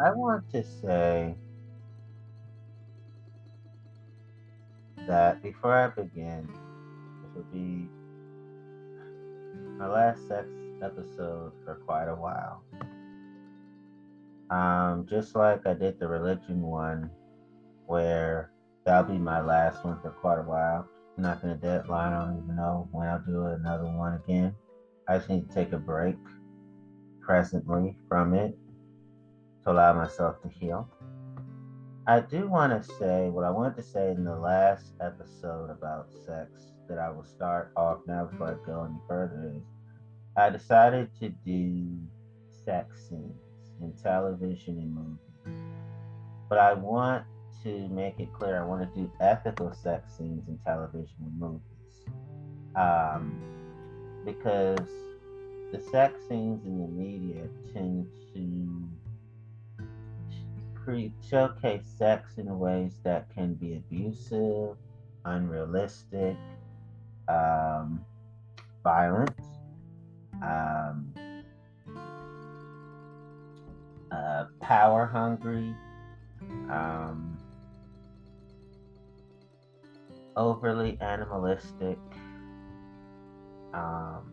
I want to say that before I begin, this will be my last sex episode for quite a while. Um, just like I did the religion one, where that'll be my last one for quite a while. I'm not gonna deadline. I don't even know when I'll do another one again. I just need to take a break presently from it allow myself to heal. I do want to say what I wanted to say in the last episode about sex that I will start off now before I go any further is I decided to do sex scenes in television and movies. But I want to make it clear I want to do ethical sex scenes in television and movies. Um, because the sex scenes in the media tend to showcase sex in ways that can be abusive, unrealistic, um, violent, um, uh, power hungry, um, overly animalistic, um,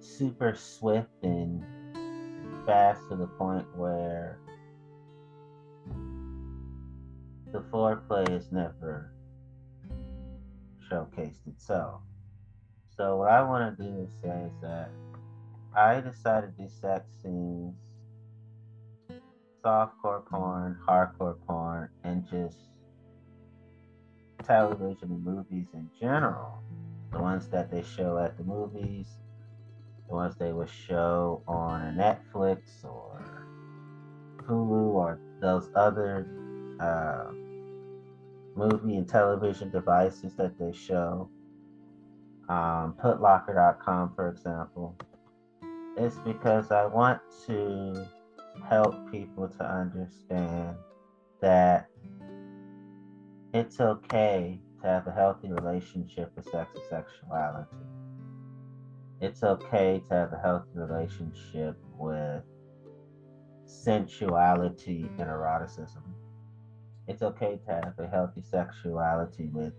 super swift and fast to the point where the foreplay is never showcased itself. So what I want to do is say is that I decided to do sex scenes, softcore porn, hardcore porn, and just television and movies in general. The ones that they show at the movies, the ones they would show on Netflix or Hulu or those other uh, movie and television devices that they show. Um, putlocker.com, for example. It's because I want to help people to understand that it's okay to have a healthy relationship with sex and sexuality. It's okay to have a healthy relationship with sensuality and eroticism. It's okay to have a healthy sexuality with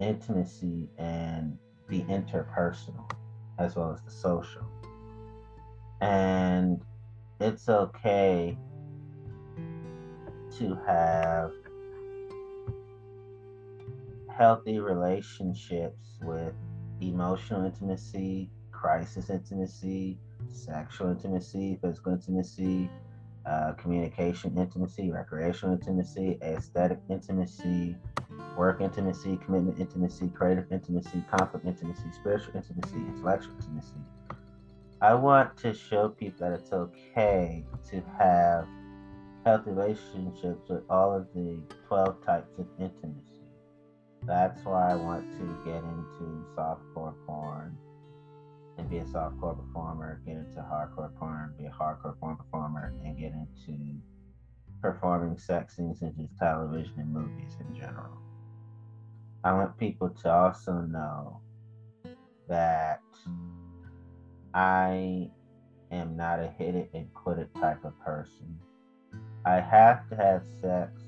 intimacy and the interpersonal as well as the social. And it's okay to have healthy relationships with emotional intimacy, crisis intimacy, sexual intimacy, physical intimacy, uh, communication intimacy, recreational intimacy, aesthetic intimacy, work intimacy, commitment intimacy, creative intimacy, conflict intimacy, spiritual intimacy, intellectual intimacy. I want to show people that it's okay to have healthy relationships with all of the 12 types of intimacy. That's why I want to get into softcore porn and be a softcore performer, get into hardcore porn, be a hardcore porn performer, and get into performing sex scenes in just television and movies in general. I want people to also know that I am not a hit it and quit it type of person. I have to have sex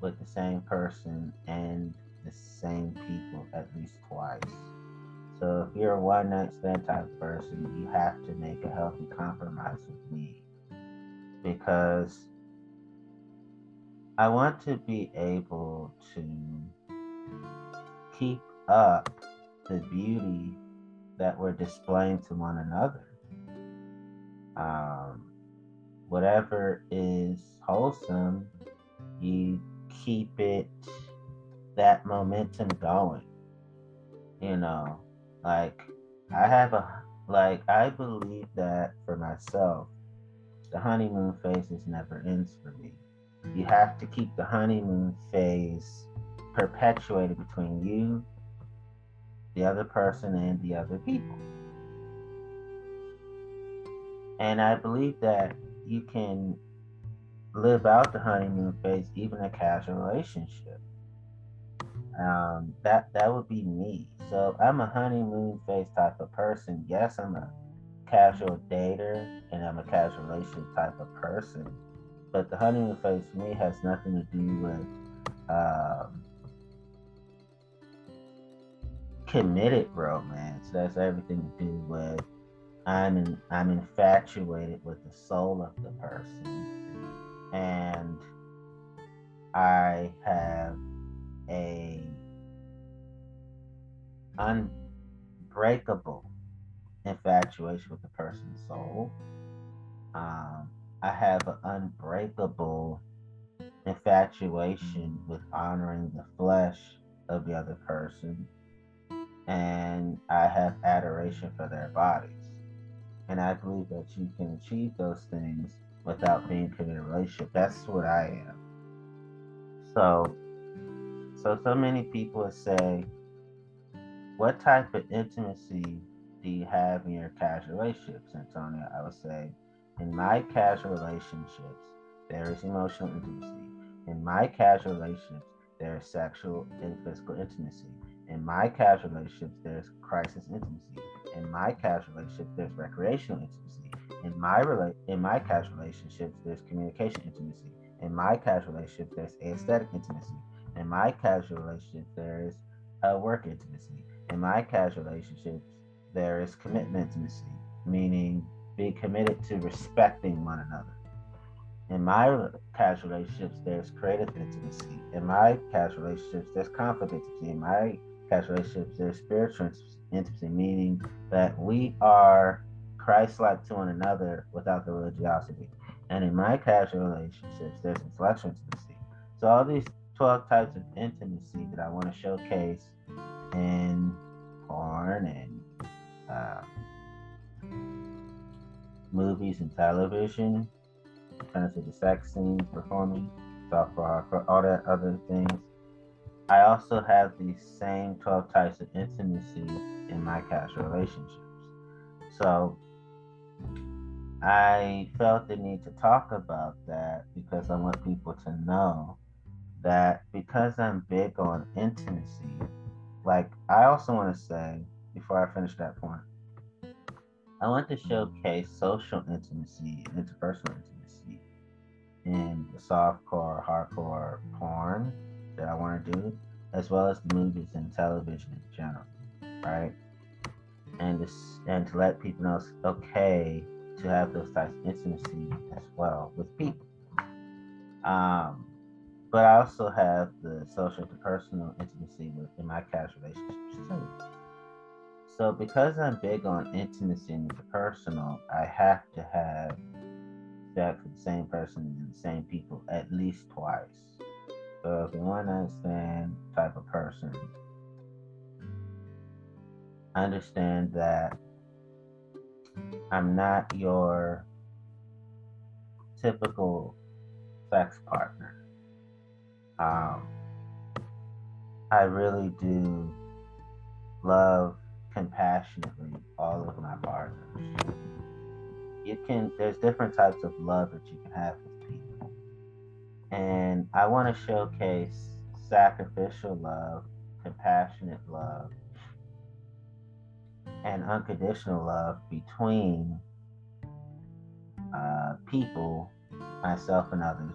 with the same person and the same people at least twice. So if you're a one night stand type person, you have to make a healthy compromise with me because I want to be able to keep up the beauty that we're displaying to one another. Um, whatever is wholesome, you keep it that momentum going. You know, like I have a like I believe that for myself, the honeymoon phase is never ends for me. You have to keep the honeymoon phase perpetuated between you, the other person, and the other people. And I believe that you can live out the honeymoon phase even a casual relationship. Um, that that would be me. So I'm a honeymoon phase type of person. Yes, I'm a casual dater and I'm a casual relationship type of person. But the honeymoon phase for me has nothing to do with um, committed romance. That's everything to do with I'm in, I'm infatuated with the soul of the person, and I have a unbreakable infatuation with the person's soul. Um, I have an unbreakable infatuation with honoring the flesh of the other person, and I have adoration for their bodies. And I believe that you can achieve those things without being committed a relationship. That's what I am. So, so so many people say, "What type of intimacy do you have in your casual relationships, Antonio?" I would say, in my casual relationships, there is emotional intimacy. In my casual relationships, there is sexual and physical intimacy. In my casual relationships, there's crisis intimacy. In my casual relationships, there's recreational intimacy. In my rela- in my casual relationships, there's communication intimacy. In my casual relationships, there's aesthetic intimacy. In my casual relationships, there's work intimacy. In my casual relationships, there is commitment intimacy, meaning being committed to respecting one another. In my casual relationships, there's creative intimacy. In my casual relationships, there's conflict intimacy. In my casual relationships, there's spiritual intimacy, meaning that we are Christ-like to one another without the religiosity. And in my casual relationships, there's intellectual intimacy. So all these 12 types of intimacy that I want to showcase in porn and uh, movies and television, in terms of the sex scenes, performing, softcore, all that other things. I also have the same 12 types of intimacy in my casual relationships. So I felt the need to talk about that because I want people to know that because I'm big on intimacy, like I also want to say before I finish that point, I want to showcase social intimacy and interpersonal intimacy in the softcore, hardcore porn that I want to do, as well as the movies and television in general, right? And this, and to let people know it's okay to have those types of intimacy as well with people. Um, but I also have the social interpersonal intimacy with in my casual relationships too. So because I'm big on intimacy and the personal, I have to have sex with the same person and the same people at least twice. So if you want to understand type of person, understand that I'm not your typical sex partner. Um, I really do love compassionately all of my partners. You can, there's different types of love that you can have with people. And I want to showcase sacrificial love, compassionate love, and unconditional love between uh, people, myself and others,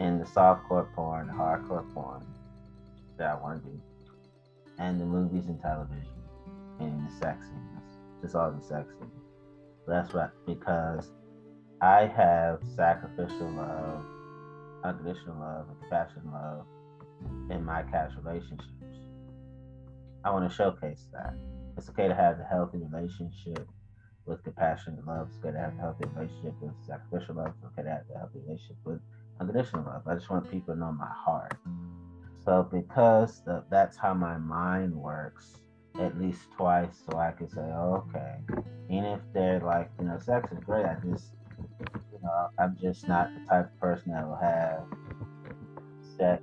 in the softcore porn, the hardcore porn that I want to do, and the movies and television, and the sex scenes, just all the sex scenes. That's right, because I have sacrificial love, unconditional love, and compassionate love in my casual relationships. I want to showcase that. It's okay to have a healthy relationship with compassionate love. It's okay to have a healthy relationship with sacrificial love. It's okay to have a healthy relationship with unconditional love. I just want people to know my heart. So because the, that's how my mind works, at least twice, so I can say, oh, okay. Even if they're like, you know, sex is great. I just, you know, I'm just not the type of person that will have sex.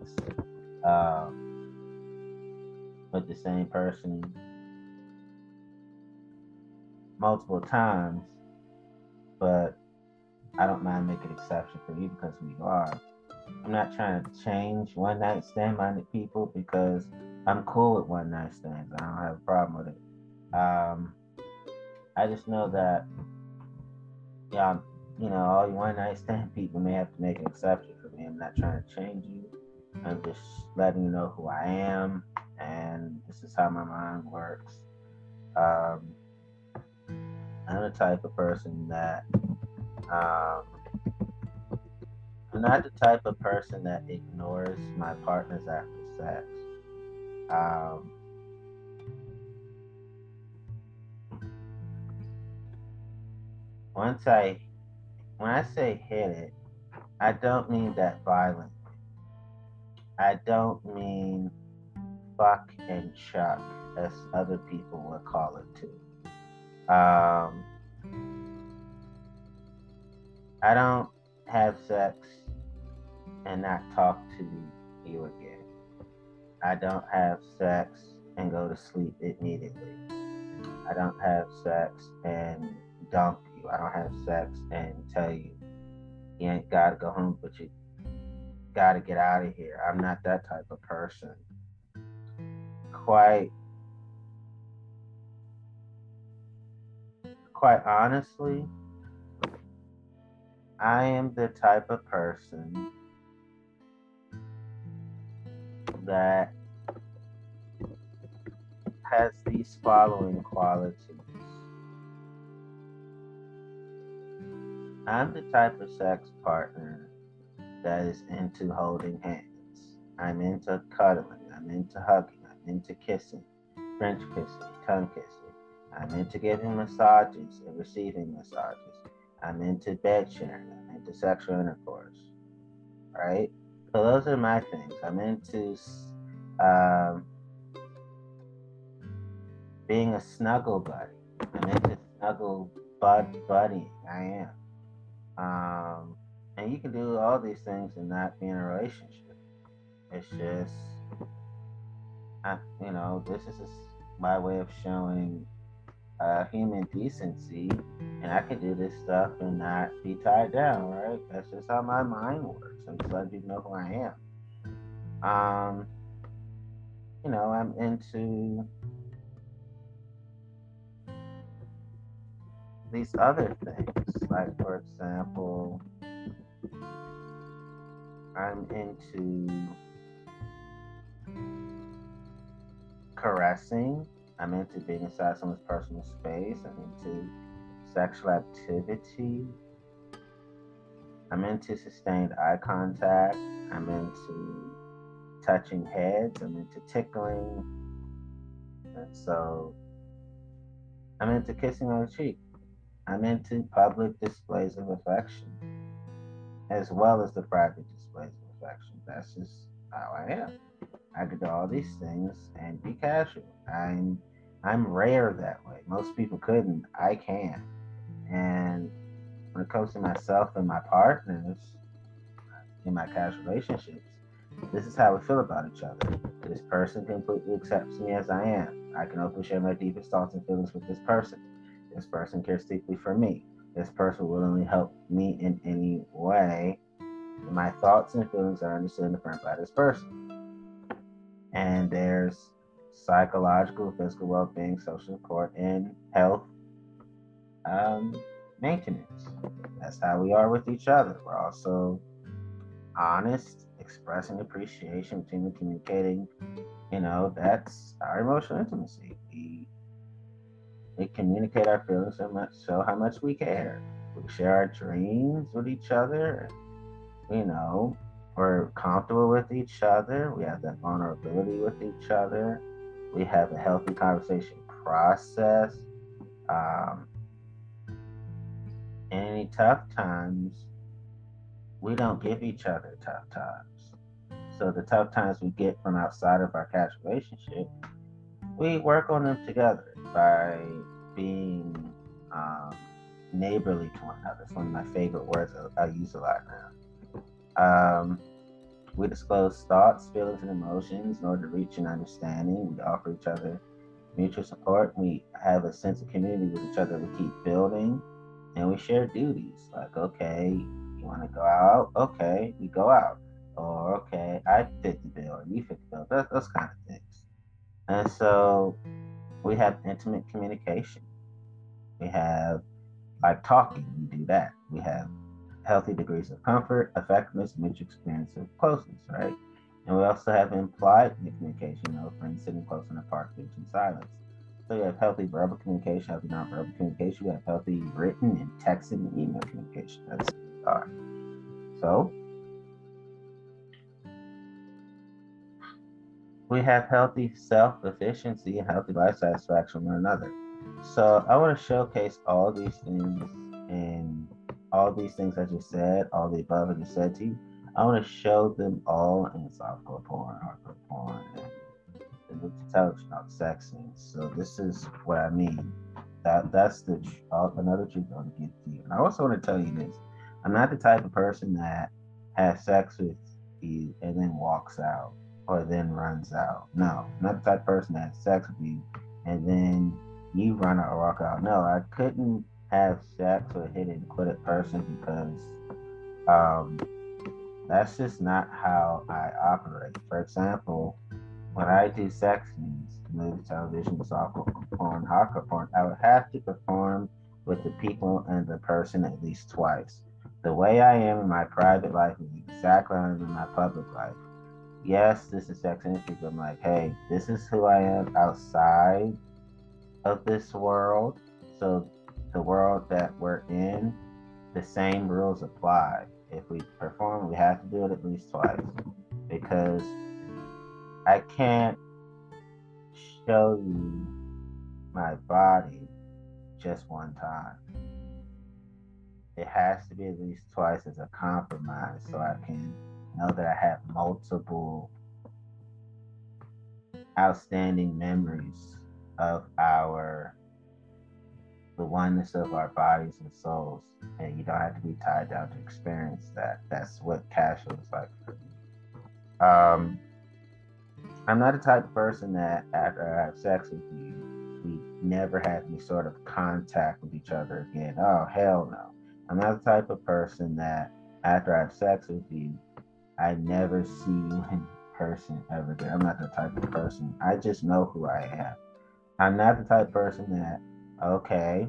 Um, with the same person multiple times, but I don't mind making an exception for you because we are. I'm not trying to change one night stand minded people because I'm cool with one night stands. I don't have a problem with it. Um, I just know that, yeah, you know, all you one night stand people may have to make an exception for me. I'm not trying to change you. I'm just letting you know who I am, and this is how my mind works. Um, I'm the type of person that um, I'm not the type of person that ignores my partners after sex. Um, once I, when I say hit it, I don't mean that violent. I don't mean fuck and chuck, as other people would call it too. Um, I don't have sex and not talk to you again. I don't have sex and go to sleep immediately. I don't have sex and dump you. I don't have sex and tell you you ain't gotta go home, but you gotta get out of here. I'm not that type of person. Quite quite honestly, I am the type of person that has these following qualities. I'm the type of sex partner that is into holding hands. I'm into cuddling. I'm into hugging. I'm into kissing, French kissing, tongue kissing. I'm into giving massages and receiving massages. I'm into bed sharing. I'm into sexual intercourse. Right? So those are my things. I'm into um, being a snuggle buddy. I'm into snuggle bud buddy. I am. Um, and you can do all these things and not be in a relationship. It's just, I, you know, this is just my way of showing uh, human decency, and I can do this stuff and not be tied down, right? That's just how my mind works. I'm just letting you know who I am. Um, you know, I'm into these other things, like for example, I'm into caressing I'm into being inside someone's personal space. I'm into sexual activity. I'm into sustained eye contact. I'm into touching heads. I'm into tickling. And so I'm into kissing on the cheek. I'm into public displays of affection as well as the private displays of affection. That's just how I am. I could do all these things and be casual. I'm I'm rare that way. Most people couldn't. I can. And when it comes to myself and my partners in my casual relationships, this is how we feel about each other. This person completely accepts me as I am. I can openly share my deepest thoughts and feelings with this person. This person cares deeply for me. This person will willingly help me in any way. My thoughts and feelings are understood and affirmed by this person and there's psychological, physical well-being, social support, and health um, maintenance. That's how we are with each other. We're also honest, expressing appreciation, between communicating. You know, that's our emotional intimacy. We we communicate our feelings so much, show how much we care. We share our dreams with each other. You know, we're comfortable with each other. We have that vulnerability with each other. We have a healthy conversation process. Um, any tough times, we don't give each other tough times. So the tough times we get from outside of our casual relationship, we work on them together by being um, neighborly to one another. It's one of my favorite words I, I use a lot now. Um, we disclose thoughts, feelings, and emotions in order to reach an understanding. We offer each other mutual support. We have a sense of community with each other. We keep building, and we share duties. Like, okay, you want to go out? Okay, we go out. Or okay, I fit the bill, or you fit the bill. Those, those kind of things. And so we have intimate communication. We have like talking, we do that. We have healthy degrees of comfort, effectiveness, mutual experience of closeness, right? And we also have implied communication, you know, friends sitting close in a park bench in silence. So you have healthy verbal communication, healthy nonverbal communication. We have healthy written and texting and email communication. That's are. So we have healthy self-efficiency and healthy life satisfaction one another. So I want to showcase all these things and all these things I just said, all the above I just said to you. I want to show them all in softcore porn, hardcore porn, and the intelligent about sex scenes. So this is what I mean. That that's the another truth I want to give to you. And I also want to tell you this: I'm not the type of person that has sex with you and then walks out or then runs out. No, I'm not the type of person that has sex with you and then you run out or walk out. No, I couldn't have sex with a hit and quit it person because um, that's just not how I operate. For example, when I do sex scenes, movie, television, softcore porn, hardcore porn, I would have to perform with the people and the person at least twice. The way I am in my private life is exactly how I am in my public life. Yes, this is sex industry, but I'm like, hey, this is who I am outside of this world. So the world that we're in, the same rules apply if we perform, we have to do it at least twice because I can't show you my body just one time. It has to be at least twice as a compromise so I can know that I have multiple outstanding memories of our the oneness of our bodies and souls, and you don't have to be tied down to experience that. That's what cash looks like for me. Um, I'm not the type of person that after I have sex with you, we never have any sort of contact with each other again. Oh hell no! I'm not the type of person that after I have sex with you, I never see you in person ever again. I'm not the type of person. I just know who I am. I'm not the type of person that okay,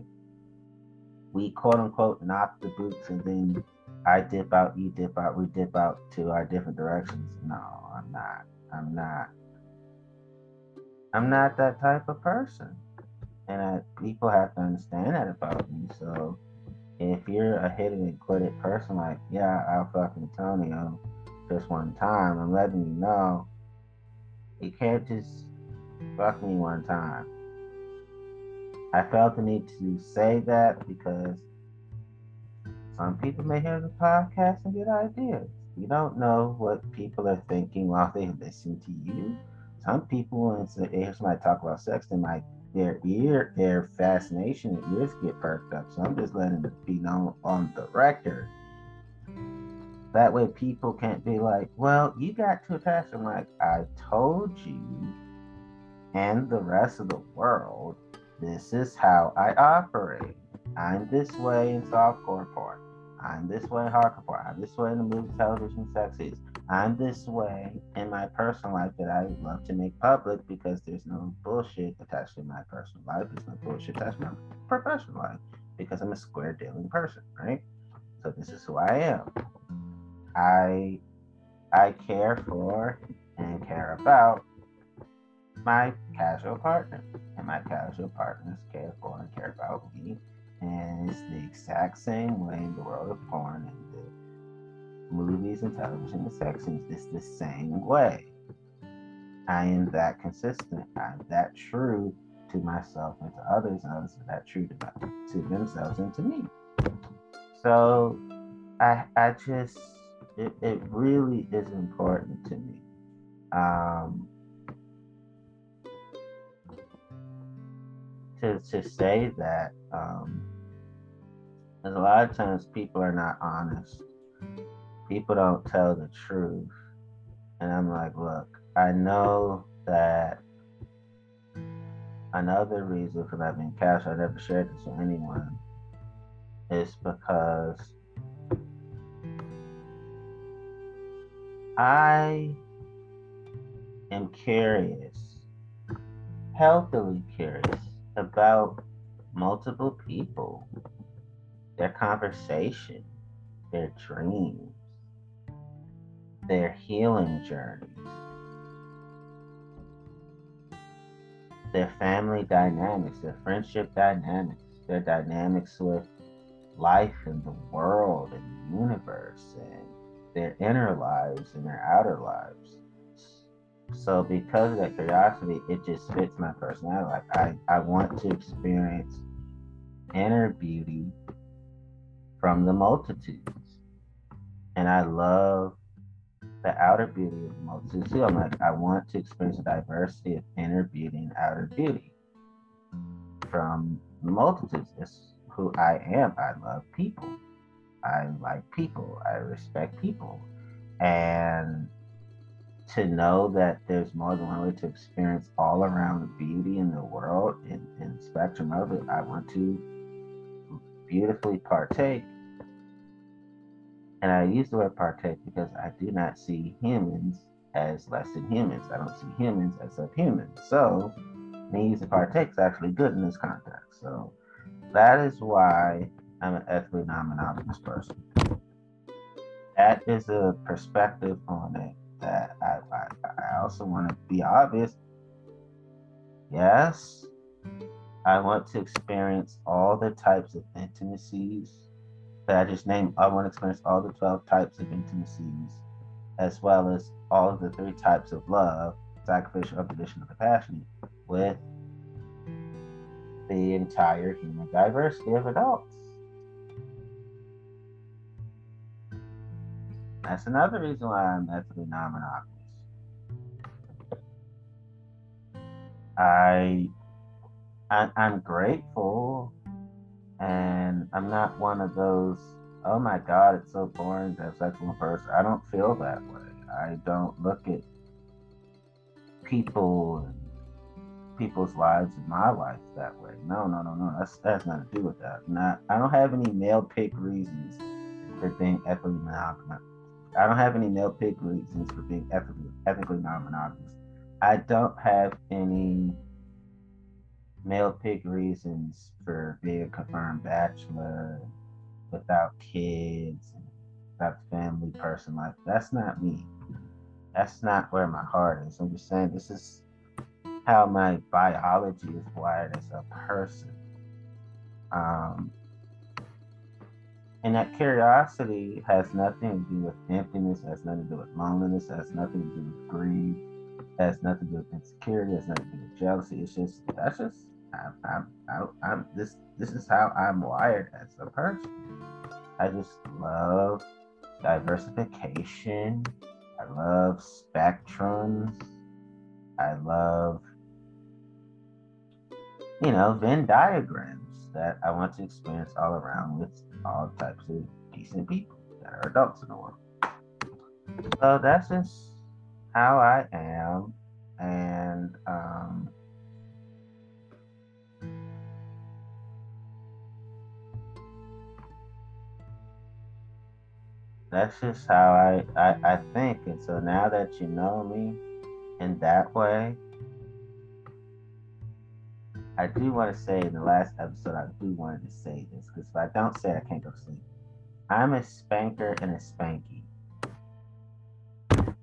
we quote unquote knock the boots and then I dip out, you dip out, we dip out to our different directions. No, I'm not. I'm not. I'm not that type of person. And I, people have to understand that about me. So if you're a hit and quit it person, like, yeah, I'll fucking Antonio just one time, I'm letting you know you can't just fuck me one time. I felt the need to say that because some people may hear the podcast and get ideas. You don't know what people are thinking while they listen to you. Some people, when they hear somebody talk about sex, they might their ear, their fascination, their ears get perked up. So I'm just letting it be known on the record. That way, people can't be like, "Well, you got too attached." I'm like, I told you, and the rest of the world this is how I operate. I'm this way in softcore porn. I'm this way in hardcore porn. I'm this way in the movie, television, sexies. I'm this way in my personal life that I love to make public because there's no bullshit attached to my personal life. There's no bullshit attached to my professional life because I'm a square dealing person, right? So this is who I am. I I care for and care about my casual partner. And my casual partners care for and care about me. And it's the exact same way in the world of porn and the movies and television and sex scenes. It's the same way. I am that consistent. I'm that true to myself and to others, and others are that true to, to themselves and to me. So I I just it, it really is important to me. Um, to, to say that um, a lot of times people are not honest. People don't tell the truth. And I'm like, look, I know that another reason for not being cash, I never shared this with anyone, is because I am curious, healthily curious about multiple people, their conversation, their dreams, their healing journeys, their family dynamics, their friendship dynamics, their dynamics with life and the world and the universe and their inner lives and their outer lives. So because of that curiosity, it just fits my personality. Like I, I want to experience inner beauty from the multitudes. And I love the outer beauty of the multitudes too. I'm like, I want to experience the diversity of inner beauty and outer beauty from the multitudes. It's who I am. I love people. I like people. I respect people. And to know that there's more than one way to experience all around the beauty in the world and, and spectrum of it, I want to beautifully partake. And I use the word partake because I do not see humans as less than humans. I don't see humans as subhumans. So, me using partake is actually good in this context. So, that is why I'm an ethically non monogamous person. That is a perspective on it that I, I, I also want to be obvious. Yes, I want to experience all the types of intimacies that I just named. I want to experience all the 12 types of intimacies, as well as all of the three types of love sacrificial, unconditional, and compassionate with the entire human diversity of adults. That's another reason why I'm ethically non monogamous. I, I I'm grateful and I'm not one of those, oh my God, it's so boring to have sex with a person. I don't feel that way. I don't look at people and people's lives in my life that way. No, no, no, no. That's that's nothing to do with that. Not I don't have any male pick reasons for being ethically monogamous. I don't have any male pick reasons for being ethically ethically non-monogamous. I don't have any male pick reasons for being a confirmed bachelor without kids without family person life. That's not me. That's not where my heart is. I'm just saying this is how my biology is wired as a person. Um, and that curiosity has nothing to do with emptiness, has nothing to do with loneliness, has nothing to do with greed, has nothing to do with insecurity, has nothing to do with jealousy. It's just that's just I'm, I'm, I'm, I'm this this is how I'm wired as a person. I just love diversification. I love spectrums. I love you know, Venn diagrams that I want to experience all around with all types of decent people that are adults in the world. So that's just how I am. And um, that's just how I, I, I think. And so now that you know me in that way, I do want to say in the last episode, I do wanted to say this because if I don't say it, I can't go sleep. I'm a spanker and a spanky.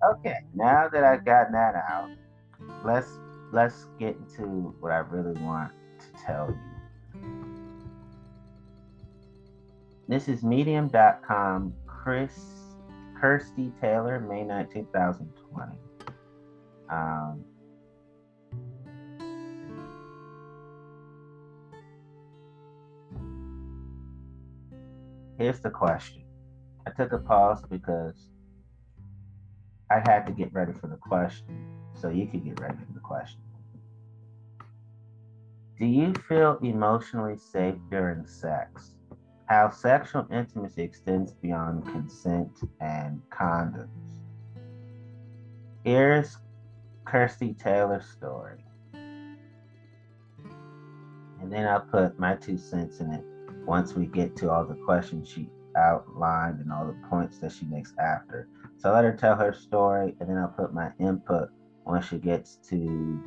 Okay, now that I've gotten that out, let's let's get into what I really want to tell you. This is medium.com, Chris Kirsty Taylor, May 9, 2020. Um, here's the question. I took a pause because I had to get ready for the question so you could get ready for the question. Do you feel emotionally safe during sex? How sexual intimacy extends beyond consent and condoms. Here's Kirsty Taylor's story. And then I'll put my two cents in it once we get to all the questions she outlined and all the points that she makes after. So I let her tell her story, and then I'll put my input once she gets to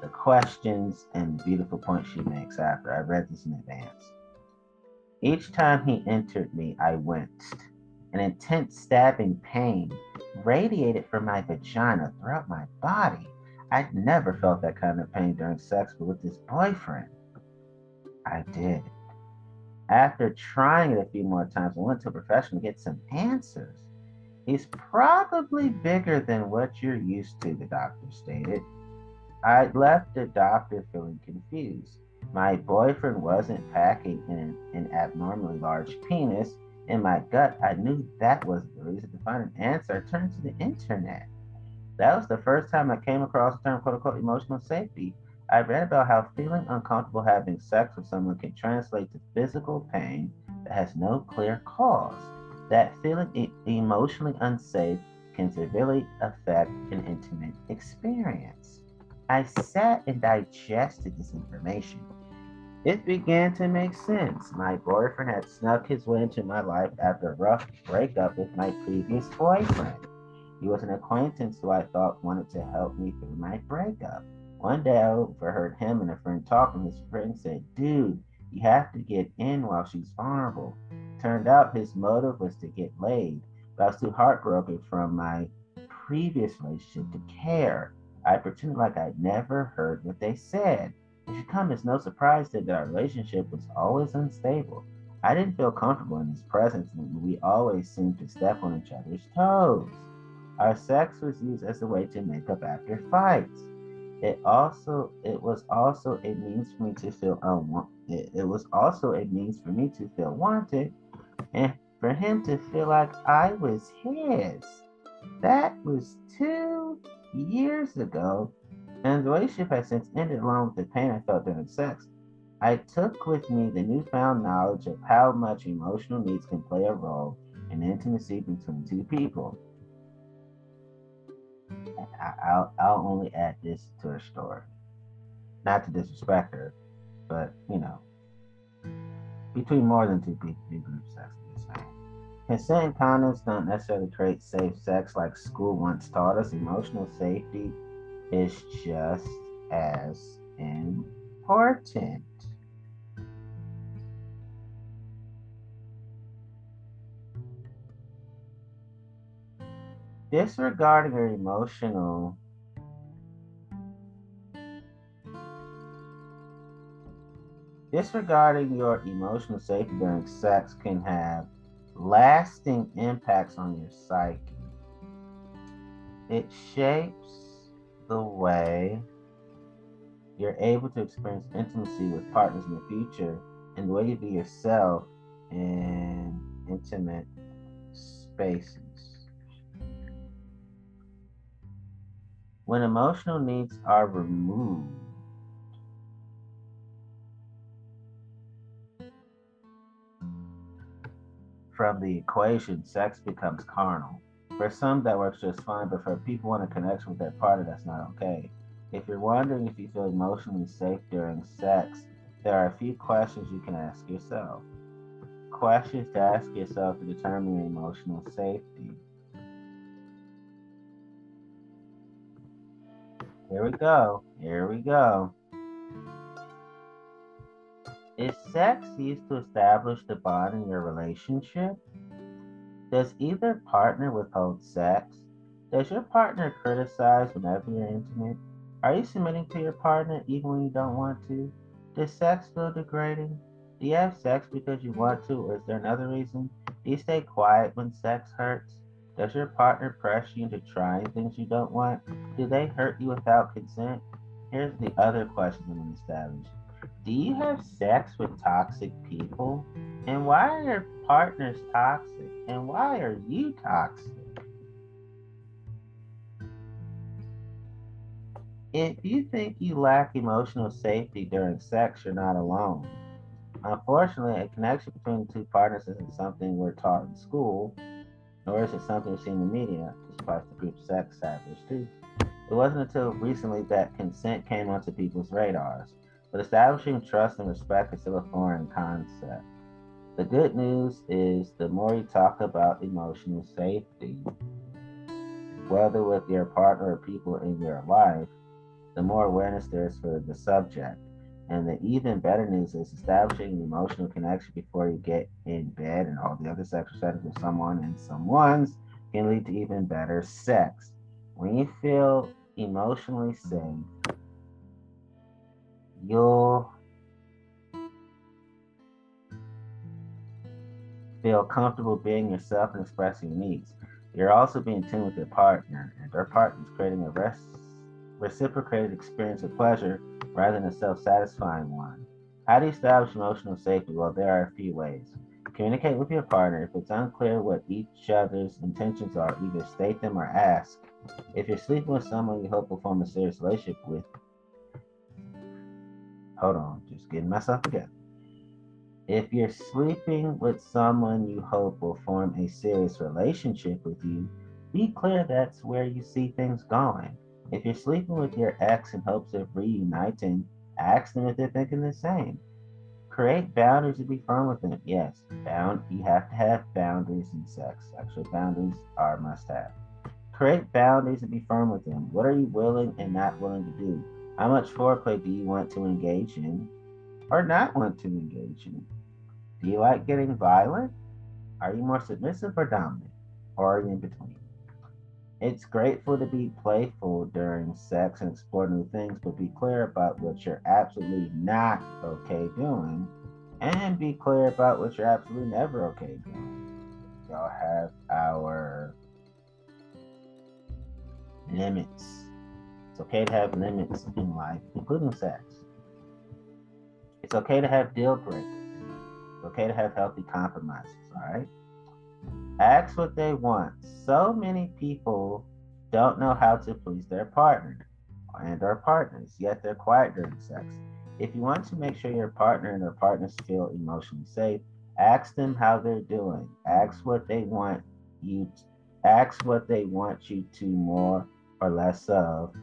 the questions and beautiful points she makes after. I read this in advance. Each time he entered me, I winced. An intense stabbing pain radiated from my vagina throughout my body. I'd never felt that kind of pain during sex, but with this boyfriend, I did. After trying it a few more times, I went to a professional to get some answers. He's probably bigger than what you're used to, the doctor stated. I left the doctor feeling confused. My boyfriend wasn't packing an, an abnormally large penis. In my gut, I knew that was the reason. To find an answer, I turned to the internet. That was the first time I came across the term quote unquote emotional safety. I read about how feeling uncomfortable having sex with someone can translate to physical pain that has no clear cause. That feeling e- emotionally unsafe can severely affect an intimate experience. I sat and digested this information. It began to make sense. My boyfriend had snuck his way into my life after a rough breakup with my previous boyfriend. He was an acquaintance who I thought wanted to help me through my breakup. One day I overheard him and a friend talking. His friend said, Dude, you have to get in while she's vulnerable. Turned out his motive was to get laid, but I was too heartbroken from my previous relationship to care. I pretended like I'd never heard what they said. It should come as no surprise that our relationship was always unstable. I didn't feel comfortable in his presence, and we always seemed to step on each other's toes. Our sex was used as a way to make up after fights. It also it was also a means for me to feel unwanted. It, was also a means for me to feel wanted, and for him to feel like I was his. That was two years ago, and the relationship has since ended along with the pain I felt during sex. I took with me the newfound knowledge of how much emotional needs can play a role in intimacy between two people. I, will I'll only add this to her story. Not to disrespect her, but you know, between more than two people, do group sex. I'm just. Consent condoms don't necessarily create safe sex like school once taught us. Emotional safety is just as important. Disregarding your emotional Disregarding your emotional safety during sex can have lasting impacts on your psyche. It shapes the way you're able to experience intimacy with partners in the future and the way you be yourself in intimate spaces. When emotional needs are removed, from the equation, sex becomes carnal. For some, that works just fine, but for people want a connection with their partner, that's not okay. If you're wondering if you feel emotionally safe during sex, there are a few questions you can ask yourself. Questions to ask yourself to determine your emotional safety. Here we go. Here we go. Is sex used to establish the bond in your relationship? Does either partner withhold sex? Does your partner criticize whenever you're intimate? Are you submitting to your partner even when you don't want to? Does sex feel degrading? Do you have sex because you want to, or is there another reason? Do you stay quiet when sex hurts? Does your partner press you into trying things you don't want? Do they hurt you without consent? Here's the other question I'm going to establish do you have sex with toxic people? And why are your partners toxic? And why are you toxic? If you think you lack emotional safety during sex, you're not alone. Unfortunately, a connection between two partners isn't something we're taught in school, nor is it something we see in the media, despite the group sex savage too. It wasn't until recently that consent came onto people's radars. But establishing trust and respect is still a foreign concept. The good news is the more you talk about emotional safety, whether with your partner or people in your life, the more awareness there is for the subject. And the even better news is establishing an emotional connection before you get in bed and all the other sexual settings with someone and someone's can lead to even better sex. When you feel emotionally safe, you'll feel comfortable being yourself and expressing your needs. You're also being tuned with your partner, and their partner is creating a res- reciprocated experience of pleasure rather than a self satisfying one. How do you establish emotional safety? Well, there are a few ways. Communicate with your partner. If it's unclear what each other's intentions are, either state them or ask. If you're sleeping with someone you hope will form a serious relationship with, hold on, just getting myself again. If you're sleeping with someone you hope will form a serious relationship with you, be clear that's where you see things going. If you're sleeping with your ex in hopes of reuniting, ask them if they're thinking the same. Create boundaries to be firm with them. Yes, bound you have to have boundaries in sex. Actually, boundaries are must have. Create boundaries and be firm with them. What are you willing and not willing to do? How much foreplay do you want to engage in? or not want to engage in? Do you like getting violent? Are you more submissive or dominant? Or are you in between? It's grateful to be playful during sex and explore new things, but be clear about what you're absolutely not okay doing and be clear about what you're absolutely never okay doing. Y'all have our limits. It's okay to have limits in life, including sex. It's okay to have deal breakers. It's okay to have healthy compromises, all right? Ask what they want. So many people don't know how to please their partner and their partners, yet they're quiet during sex. If you want to make sure your partner and their partners feel emotionally safe, ask them how they're doing. Ask what they want you to, ask what they want you to more or less of.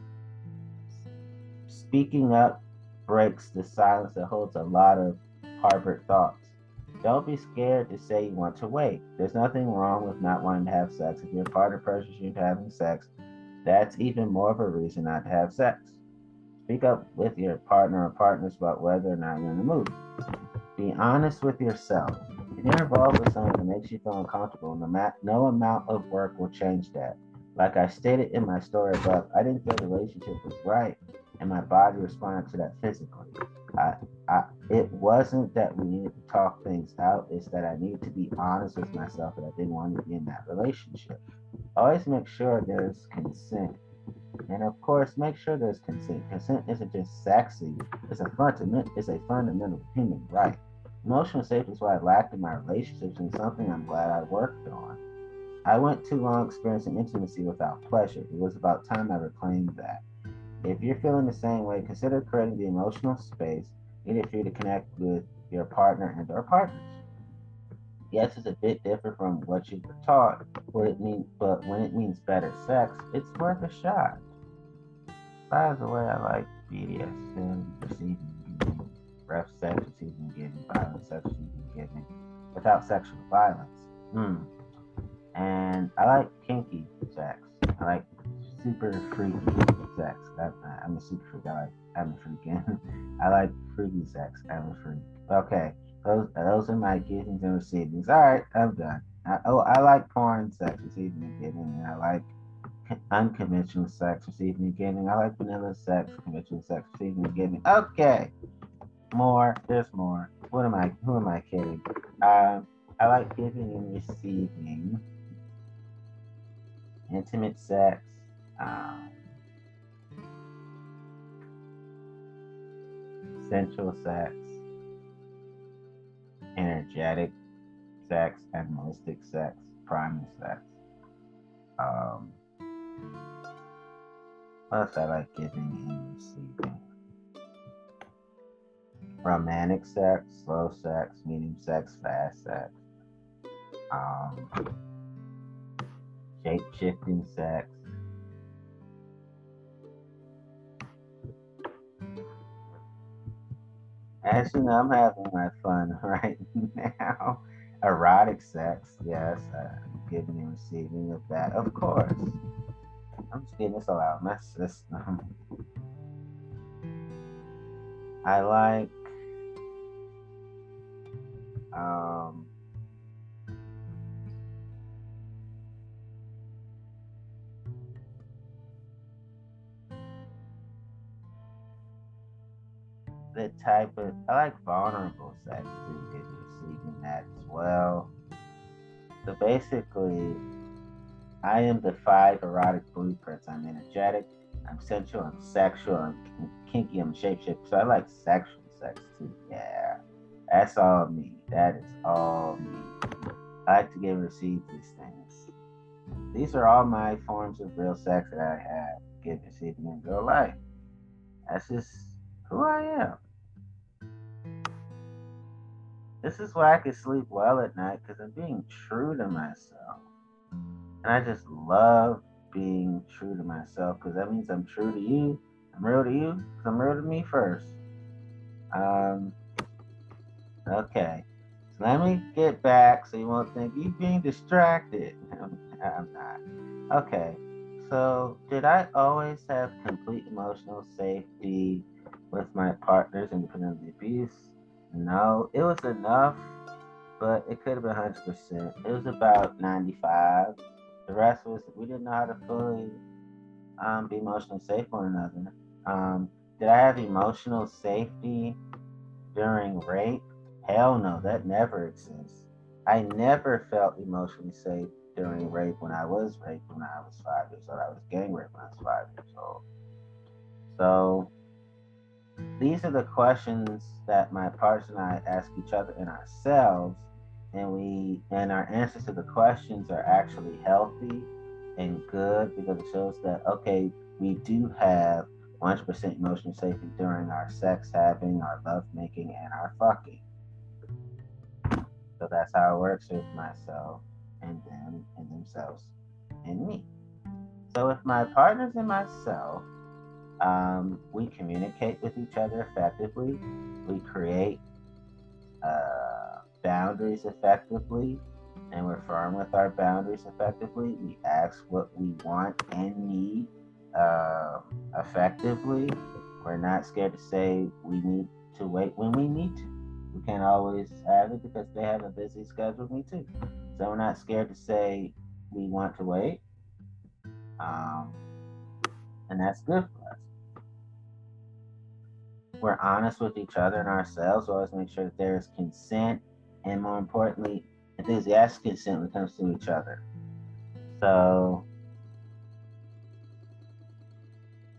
Speaking up breaks the silence that holds a lot of harbored thoughts. Don't be scared to say you want to wait. There's nothing wrong with not wanting to have sex. If your partner pressures you into having sex, that's even more of a reason not to have sex. Speak up with your partner or partners about whether or not you're in the mood. Be honest with yourself. If you're involved with someone that makes you feel uncomfortable, no, amount of work will change that. Like I stated in my story above, I didn't feel the relationship was right and my body responded to that physically. I, I, it wasn't that we needed to talk things out, it's that I needed to be honest with myself that I didn't want to be in that relationship. Always make sure there's consent. And of course, make sure there's consent. Consent isn't just sexy, it's a fundamental it's a fundamental human right. Emotional safety is what I lacked in my relationships and something I'm glad I worked on. I went too long experiencing intimacy without pleasure. It was about time I reclaimed that. If you're feeling the same way, consider creating the emotional space you to connect with your partner and their partners. Yes, it's a bit different from what you were taught, but it means but when it means better sex, it's worth a shot. By the way, I like BDSM, receiving, rough sex, receiving, giving, violent sex, receiving, giving, without sexual violence. Hmm. And I like kinky sex. I like super freaky sex. I, am a super freak. I like I'm a freak. I like freaky sex. I'm a freak. Okay, those those are my givings and receivings. All right, I'm done. I, oh, I like porn sex, receiving and giving, I like unconventional sex, receiving and giving. I like vanilla sex, conventional sex, receiving and giving. Okay, more. There's more. What am I? Who am I kidding? Um, I like giving and receiving intimate sex, um, sensual sex, energetic sex, animalistic sex, primal sex. Um, plus, I like giving and receiving. Romantic sex, slow sex, medium sex, fast sex. Um, shape shifting sex. Actually, I'm having my fun right now. Erotic sex, yes. I'm giving and receiving of that, of course. I'm just getting this all out of my system. I like um, the type of I like vulnerable sex too, if you're receiving that as well. So basically, I am the five erotic blueprints. I'm energetic, I'm sensual, I'm sexual, I'm kinky, I'm shapeshifter. So I like sexual sex too. Yeah. That's all me. That is all me. I like to get and receive these things. These are all my forms of real sex that I have, give and in real life. That's just who I am. This is why I can sleep well at night because I'm being true to myself. And I just love being true to myself because that means I'm true to you. I'm real to you because I'm real to me first. Um, okay. So let me get back so you won't think you being distracted. I'm, I'm not. Okay. So, did I always have complete emotional safety with my partners independent of the abuse? No, it was enough, but it could have been 100%. It was about 95. The rest was we didn't know how to fully um, be emotionally safe one another. Um, did I have emotional safety during rape? Hell no, that never exists. I never felt emotionally safe during rape when I was raped when I was five years old. I was gang raped when I was five years old. So these are the questions that my partners and I ask each other and ourselves, and we and our answers to the questions are actually healthy and good because it shows that okay, we do have 100% emotional safety during our sex having, our love making, and our fucking. So that's how it works with myself and them and themselves and me. So with my partners and myself, um, we communicate with each other effectively. We create uh, boundaries effectively, and we're firm with our boundaries effectively. We ask what we want and need uh, effectively. We're not scared to say we need to wait when we need to. We can't always have it because they have a busy schedule. Me too. So we're not scared to say we want to wait. Um, and that's good. We're mm-hmm. honest with each other and ourselves. We always make sure that there is consent and more importantly, enthusiastic consent when it comes to each other. So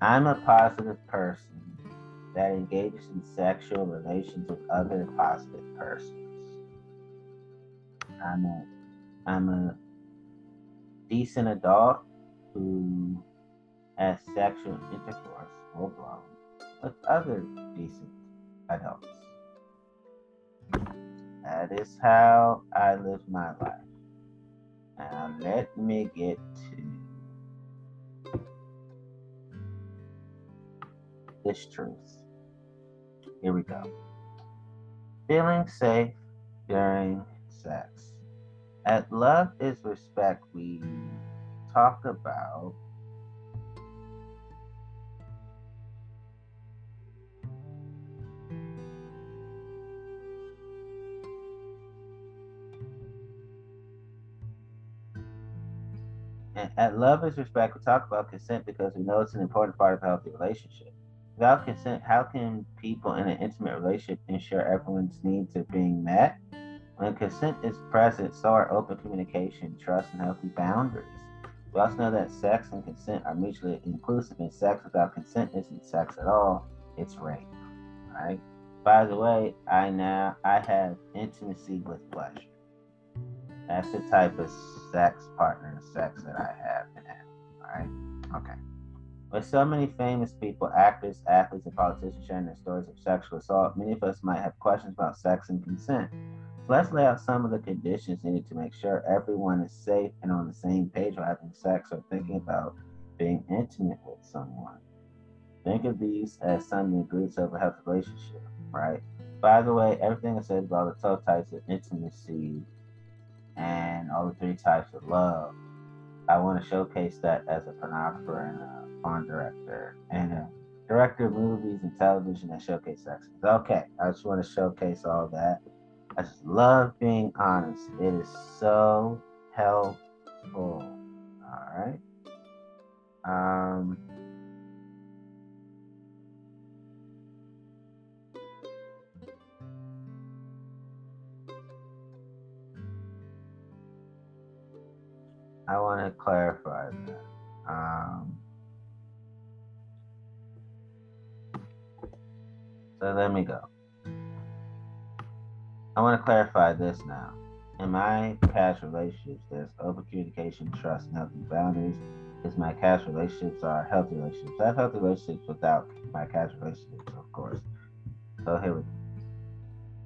I'm a positive person that engages in sexual relations with other positive persons. I'm a I'm a decent adult who has sexual intercourse full blown with other decent adults. That is how I live my life. Now let me get to this truth. Here we go. Feeling safe during sex. At Love is Respect, we talk about at Love is Respect, we talk about consent because we know it's an important part of a healthy relationship. Without consent, how can people in an intimate relationship ensure everyone's needs are being met? When consent is present, so are open communication, trust, and healthy boundaries. We also know that sex and consent are mutually inclusive, and sex without consent isn't sex at all, it's rape. Right? By the way, I now I have intimacy with pleasure. That's the type of sex partner sex that I have and have. Alright? Okay. With so many famous people, actors, athletes, and politicians sharing their stories of sexual assault, many of us might have questions about sex and consent. So let's lay out some of the conditions needed to make sure everyone is safe and on the same page while having sex or thinking about being intimate with someone. Think of these as some of the ingredients of a healthy relationship, right? By the way, everything I said about the 12 types of intimacy and all the three types of love, I want to showcase that as a pornographer and a porn director and a director of movies and television that showcase sex. Okay, I just want to showcase all that. I just love being honest. It is so helpful. All right. Um, I want to clarify that. Um, so let me go. I want to clarify this now. In my past relationships, there's open communication, trust, and healthy boundaries. Because my past relationships are healthy relationships. I have healthy relationships without my past relationships, of course. So here we go.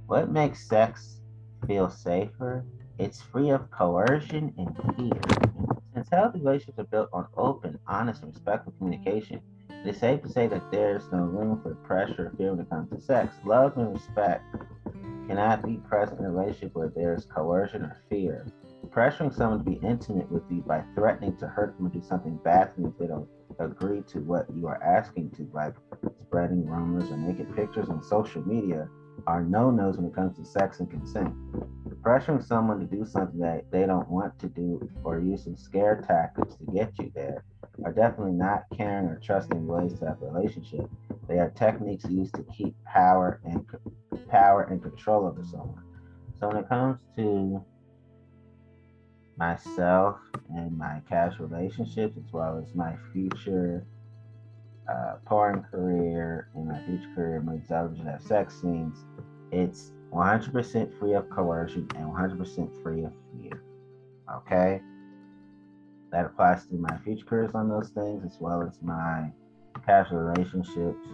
What makes sex feel safer? It's free of coercion and fear. Healthy relationships are built on open, honest, and respectful communication, it is safe to say that there's no room for pressure or fear when it comes to sex. Love and respect cannot be present in a relationship where there is coercion or fear. Pressuring someone to be intimate with you by threatening to hurt them or do something bad to them if they don't agree to what you are asking to, like spreading rumors or naked pictures on social media, are no nos when it comes to sex and consent. Pressuring someone to do something that they don't want to do or using scare tactics to get you there are definitely not caring or trusting ways to have a relationship. They are techniques used to keep power and power and control over someone. So when it comes to myself and my casual relationships, as well as my future uh, porn career and my future career in television have sex scenes, it's 100% free of coercion and 100% free of fear. Okay? That applies to my future careers on those things as well as my casual relationships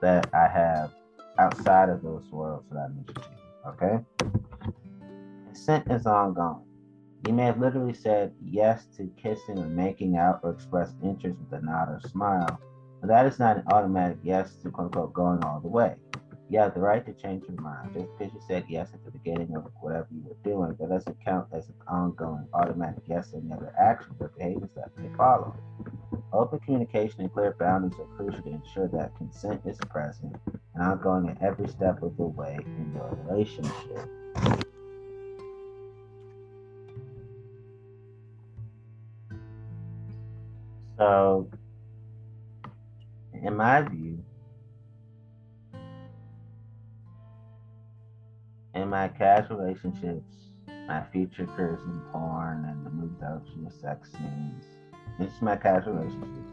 that I have outside of those worlds that I mentioned to you. Okay? Consent is ongoing. You may have literally said yes to kissing or making out or expressed interest with a nod or smile, but that is not an automatic yes to quote unquote going all the way. You have the right to change your mind. Just because you said yes at the beginning of whatever you were doing, that doesn't count as an ongoing automatic yes any other actions or behaviors that may follow. Open communication and clear boundaries are crucial to ensure that consent is present and ongoing at every step of the way in your relationship. So, in my view, in my casual relationships, my future careers in porn and the movie television the sex scenes, this is my casual relationships.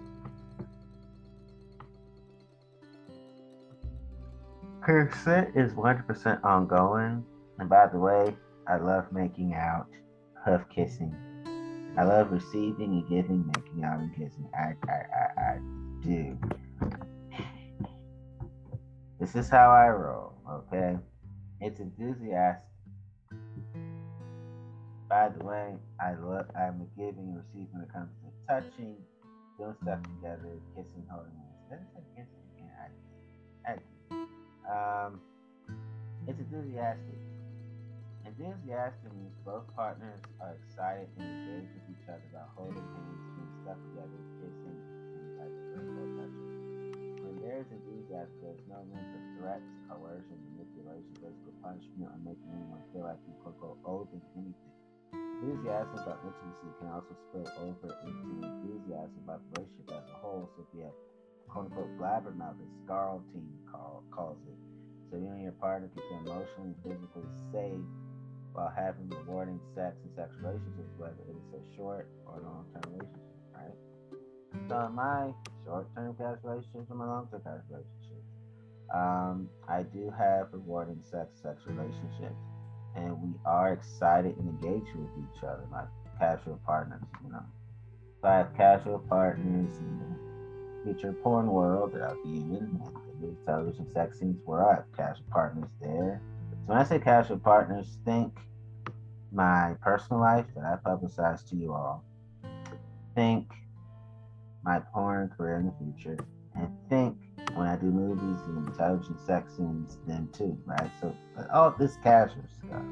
Consent is 100% ongoing. And by the way, I love making out, huff kissing, I love receiving and giving, making out and kissing. I, I, I, I do. This is how I roll, okay? It's enthusiastic. By the way, I love I'm giving and receiving when it comes to touching, doing stuff together, kissing, holding hands. Doesn't kissing again. I, I um, it's enthusiastic. Enthusiastic means both partners are excited and engaged with each other about holding hands, doing stuff together, kissing, and touching. When there is enthusiasm, there's no room for threats, coercion, manipulation, physical punishment, or making anyone feel like you quote unquote old them anything. Enthusiasm about intimacy can also spill over into enthusiasm about relationship as a whole. So if you have quote unquote blabbermouth, as Scarleteen call, calls it. So you and your partner can feel emotionally and physically safe while having rewarding sex and sex relationships, whether it is a short or long term relationship, right? So my short term relationships and my long term relationships. Um, I do have rewarding sex sex relationships and we are excited and engaged with each other, like casual partners, you know. So I have casual partners in the future porn world that I'll be in, the television sex scenes where I have casual partners there. So when I say casual partners, think my personal life that I publicize to you all. Think my porn career in the future, and think when I do movies and television sex scenes, then too, right? So all oh, this casual stuff.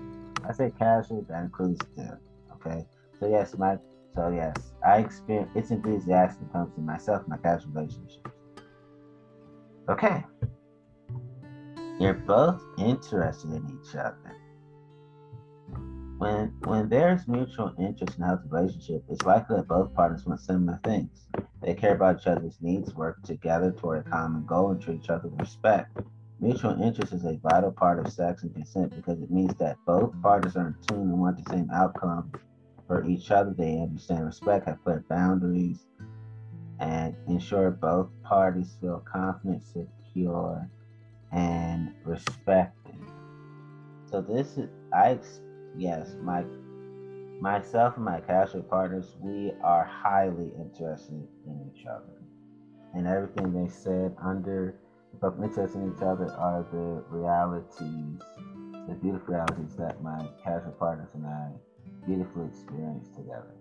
I say casual, that includes them. Okay. So yes, my so yes, I experience it's enthusiastic comes to myself, my casual relationships. Okay. You're both interested in each other. When when there's mutual interest in a healthy relationship, it's likely that both partners want similar things. They care about each other's needs, work together toward a common goal, and treat each other with respect. Mutual interest is a vital part of sex and consent because it means that both parties are in tune and want the same outcome for each other. They understand respect, have clear boundaries, and ensure both parties feel confident, secure, and respected. So this is I yes, my myself and my casual partners, we are highly interested in each other. And everything they said under but interested in each other are the realities, the beautiful realities that my casual partners and I beautifully experience together.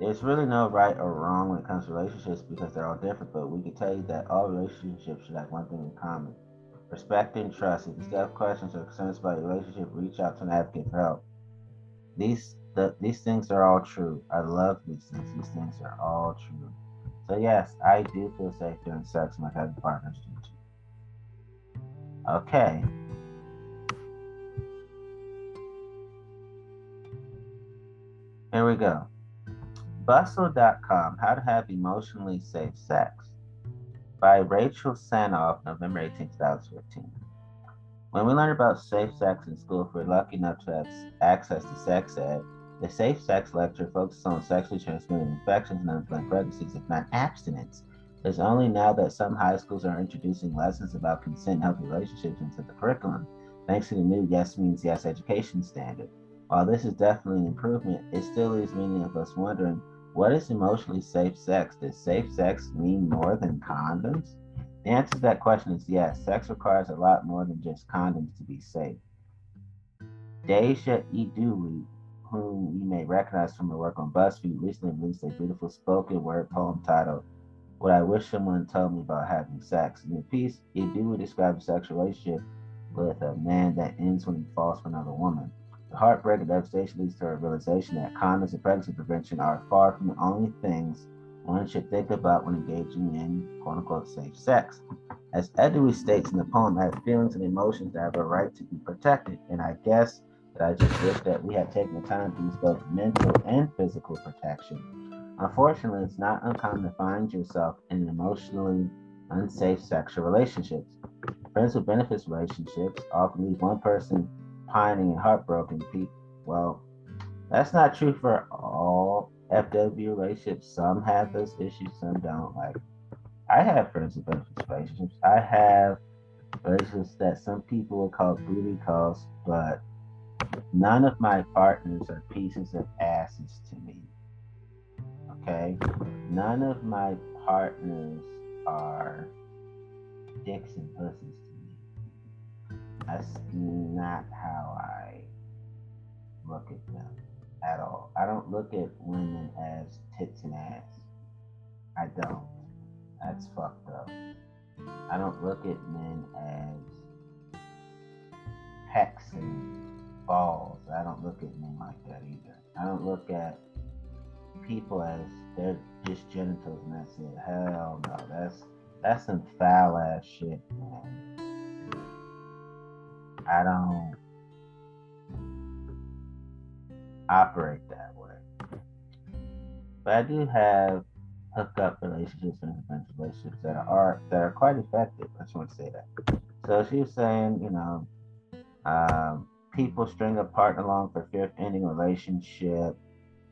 There's really no right or wrong when it comes to relationships because they're all different, but we can tell you that all relationships should have one thing in common respect and trust. If you still have questions or concerns about your relationship, reach out to an advocate for help. These the, these things are all true. I love these things. These things are all true. So yes, I do feel safe during sex. My cousin partners do too. Okay. Here we go. Bustle.com, How to Have Emotionally Safe Sex by Rachel Sanoff, November 18, 2015. When we learn about safe sex in school, if we're lucky enough to have access to sex ed, the Safe Sex lecture focuses on sexually transmitted infections and unplanned pregnancies, if not abstinence. It's only now that some high schools are introducing lessons about consent and healthy relationships into the curriculum, thanks to the new Yes Means Yes education standard. While this is definitely an improvement, it still leaves many of us wondering what is emotionally safe sex? Does safe sex mean more than condoms? The answer to that question is yes. Sex requires a lot more than just condoms to be safe. Deja Iduli whom you may recognize from her work on BuzzFeed, recently released a beautiful spoken word poem titled What I Wish Someone Told Me About Having Sex. In the piece, Iduli describes a sexual relationship with a man that ends when he falls for another woman. Heartbreak and devastation leads to a realization that condoms and pregnancy prevention are far from the only things one should think about when engaging in quote unquote safe sex. As Iduli states in the poem, I have feelings and emotions that have a right to be protected, and I guess that I just wish that we had taken the time to use both mental and physical protection. Unfortunately, it's not uncommon to find yourself in emotionally unsafe sexual relationships. Friends with benefits relationships often leave one person pining and heartbroken. People. Well, that's not true for all FW relationships. Some have those issues, some don't. Like, I have friends with benefits relationships. I have relationships that some people would call booty calls, but None of my partners are pieces of asses to me. Okay? None of my partners are dicks and pussies. That's not how I look at them at all. I don't look at women as tits and ass. I don't. That's fucked up. I don't look at men as pecs and balls. I don't look at men like that either. I don't look at people as they're just genitals and that's it. Hell no, that's that's some foul ass shit, man. I don't operate that way. But I do have hookup relationships and relationships that are that are quite effective. I just want to say that. So she was saying, you know, um, people string a partner along for fear of ending a relationship.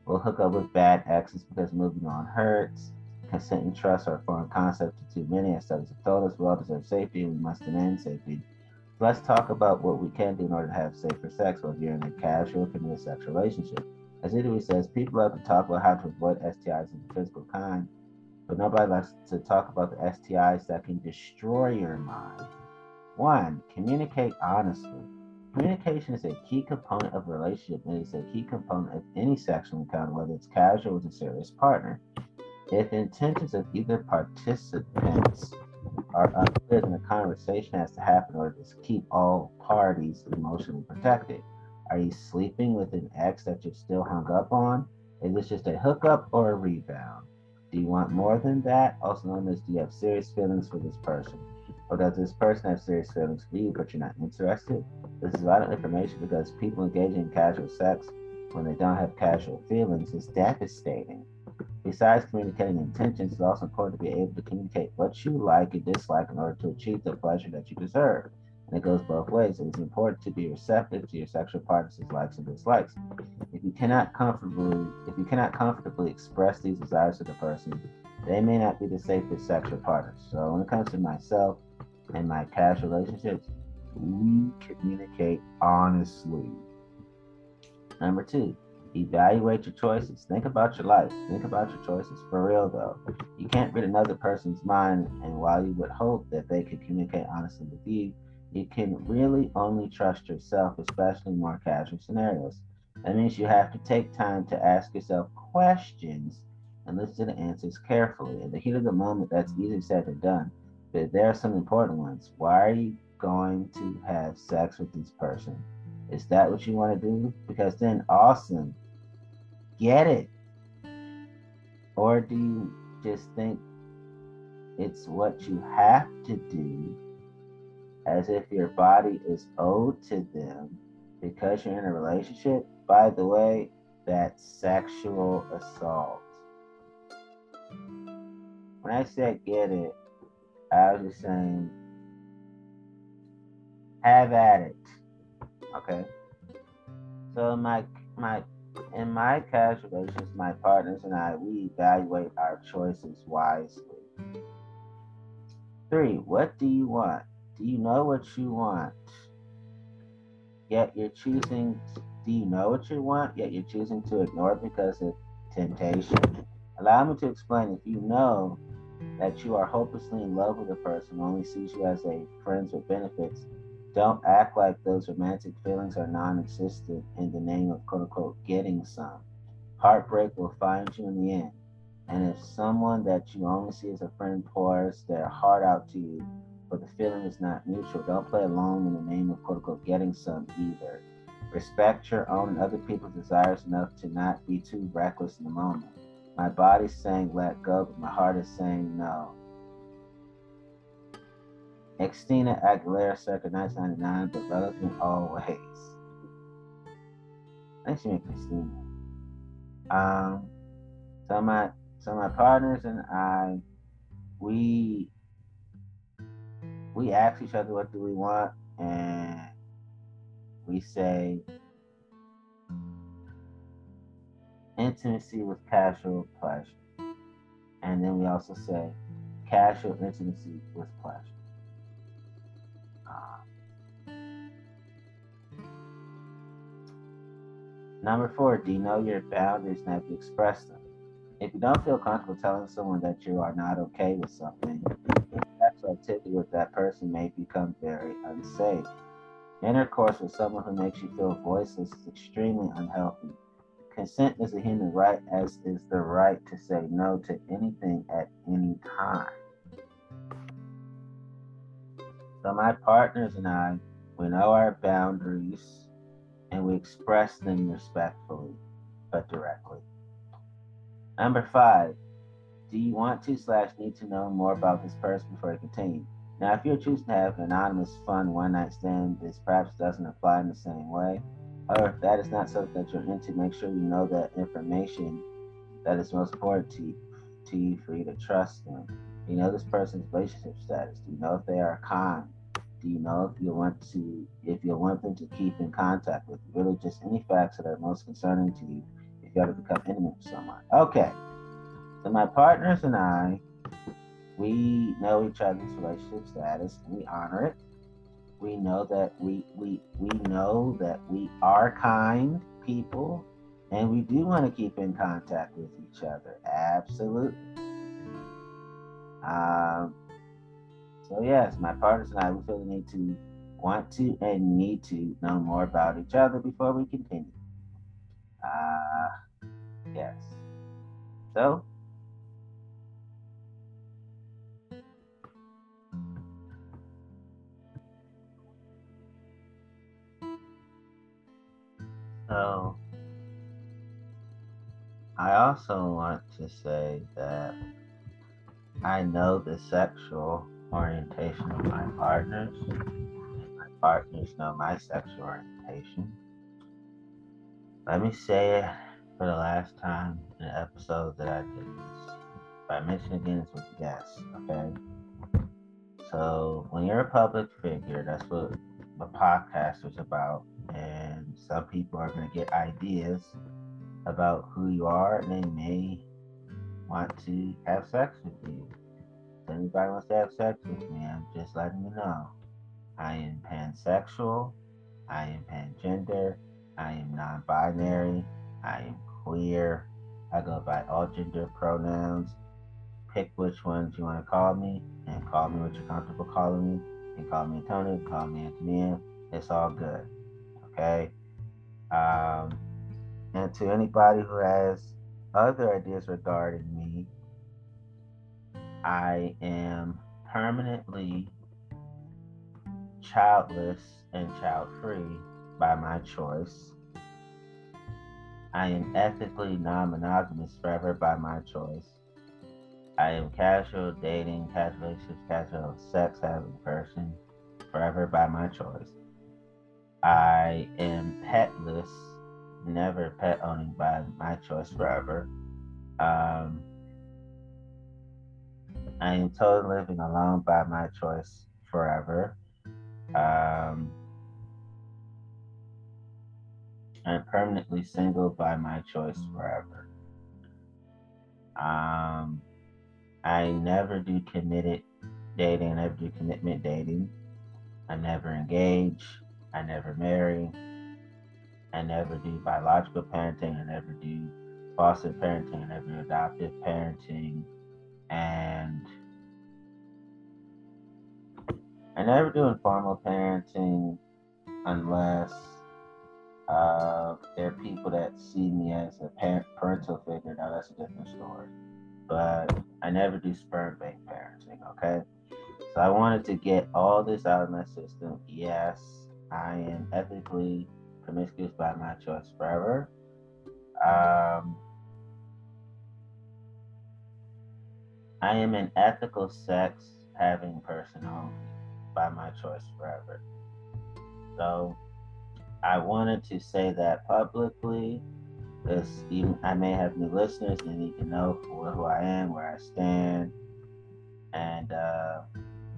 Will hook up with bad exes because moving on hurts. Consent and trust are foreign concepts to too many. As studies have told us, we all deserve safety we must demand safety. Let's talk about what we can do in order to have safer sex while you're in a casual, committed sexual relationship. As Iduli says, people love to talk about how to avoid STIs of the physical kind, but nobody likes to talk about the STIs that can destroy your mind. One, communicate honestly. Communication is a key component of a relationship and it's a key component of any sexual encounter, whether it's casual or with a serious partner. If intentions of either participants are unclear, then the conversation has to happen order to keep all parties emotionally protected. Are you sleeping with an ex that you're still hung up on? Is this just a hookup or a rebound? Do you want more than that? Also known as do you have serious feelings for this person? Or does this person have serious feelings for you, but you're not interested? This is vital information because people engaging in casual sex when they don't have casual feelings is devastating. Besides communicating intentions, it's also important to be able to communicate what you like and dislike in order to achieve the pleasure that you deserve. And it goes both ways. It is important to be receptive to your sexual partner's likes and dislikes. If you cannot comfortably if you cannot comfortably express these desires to the person, they may not be the safest sexual partners. So when it comes to myself and my casual relationships, we communicate honestly. Number two, evaluate your choices. Think about your life. Think about your choices for real, though. You can't read another person's mind, and while you would hope that they could communicate honestly with you, you can really only trust yourself, especially in more casual scenarios. That means you have to take time to ask yourself questions and listen to the answers carefully. In the heat of the moment, that's easier said than done, but there are some important ones. Why are you going to have sex with this person? Is that what you want to do? Because then, awesome. Get it. Or do you just think it's what you have to do as if your body is owed to them because you're in a relationship? By the way, that's sexual assault. When I said get it, I was just saying have at it. Okay. So my my in my casual relations, my partners and I, we evaluate our choices wisely. Three, what do you want? Do you know what you want? Yet you're choosing, do you know what you want? Yet you're choosing to ignore it because of temptation. Allow me to explain. If you know that you are hopelessly in love with a person, only sees you as a friend with benefits, don't act like those romantic feelings are non existent in the name of quote unquote getting some. Heartbreak will find you in the end. And if someone that you only see as a friend pours their heart out to you, but the feeling is not mutual, don't play along in the name of quote unquote getting some either. Respect your own and other people's desires enough to not be too reckless in the moment. My body's saying let go, but my heart is saying no. Christina Aguilera circa 1999, but relevant always. Thanks to Christina. Um, so my so my partners and I, we we ask each other what do we want, and we say intimacy with casual pleasure, and then we also say casual intimacy with pleasure. Number four, do you know your boundaries and have you expressed them? If you don't feel comfortable telling someone that you are not okay with something, sexual activity with that person may become very unsafe. Intercourse with someone who makes you feel voiceless is extremely unhealthy. Consent is a human right, as is the right to say no to anything at any time. So, my partners and I, we know our boundaries and we express them respectfully but directly. Number five, do you want to slash need to know more about this person before you continue? Now, if you're choosing to have an anonymous, fun one night stand, this perhaps doesn't apply in the same way. However, if that is not something that you're into, make sure you know that information that is most important to you, to you for you to trust them. You know this person's relationship status. Do you know if they are kind? You know if you want to if you want them to keep in contact with? Really just any facts that are most concerning to you if you ever become intimate with someone. Okay. So my partners and I, we know each other's relationship status and we honor it. We know that we we we know that we are kind people and we do want to keep in contact with each other. Absolutely. Um, so yes, my partners and I we feel the need to want to and need to know more about each other before we continue. Uh yes. So So I also also want to say that I know the sexual orientation of my partners, my partners know my sexual orientation. Let me say it for the last time in the episode that I did this. I mention again, it's with guests, okay? So when you're a public figure, that's what the podcast is about. And some people are going to get ideas about who you are and they may want to have sex with you. Anybody wants to have sex with me, I'm just letting you know. I am pansexual. I am pangender. I am non binary. I am queer. I go by all gender pronouns. Pick which ones you want to call me and call me what you're comfortable calling me. Can call me Tony, call me Antonia. It's all good. Okay? Um, and to anybody who has other ideas regarding me, I am permanently childless and child free by my choice. I am ethically non monogamous forever by my choice. I am casual dating, casual relationships, casual sex having person forever by my choice. I am petless, never pet owning by my choice forever. Um, I am totally living alone by my choice forever. Um, I'm permanently single by my choice forever. Um, I never do committed dating, I never do commitment dating. I never engage. I never marry. I never do biological parenting. I never do foster parenting. I never do adoptive parenting. And I never do informal parenting unless uh, there are people that see me as a parent, parental figure. Now that's a different story. But I never do sperm bank parenting, okay? So I wanted to get all this out of my system. Yes, I am ethically promiscuous by my choice forever. Um, I am an ethical sex having person only by my choice forever. So I wanted to say that publicly because even I may have new listeners and need to know who I am, where I stand. And uh,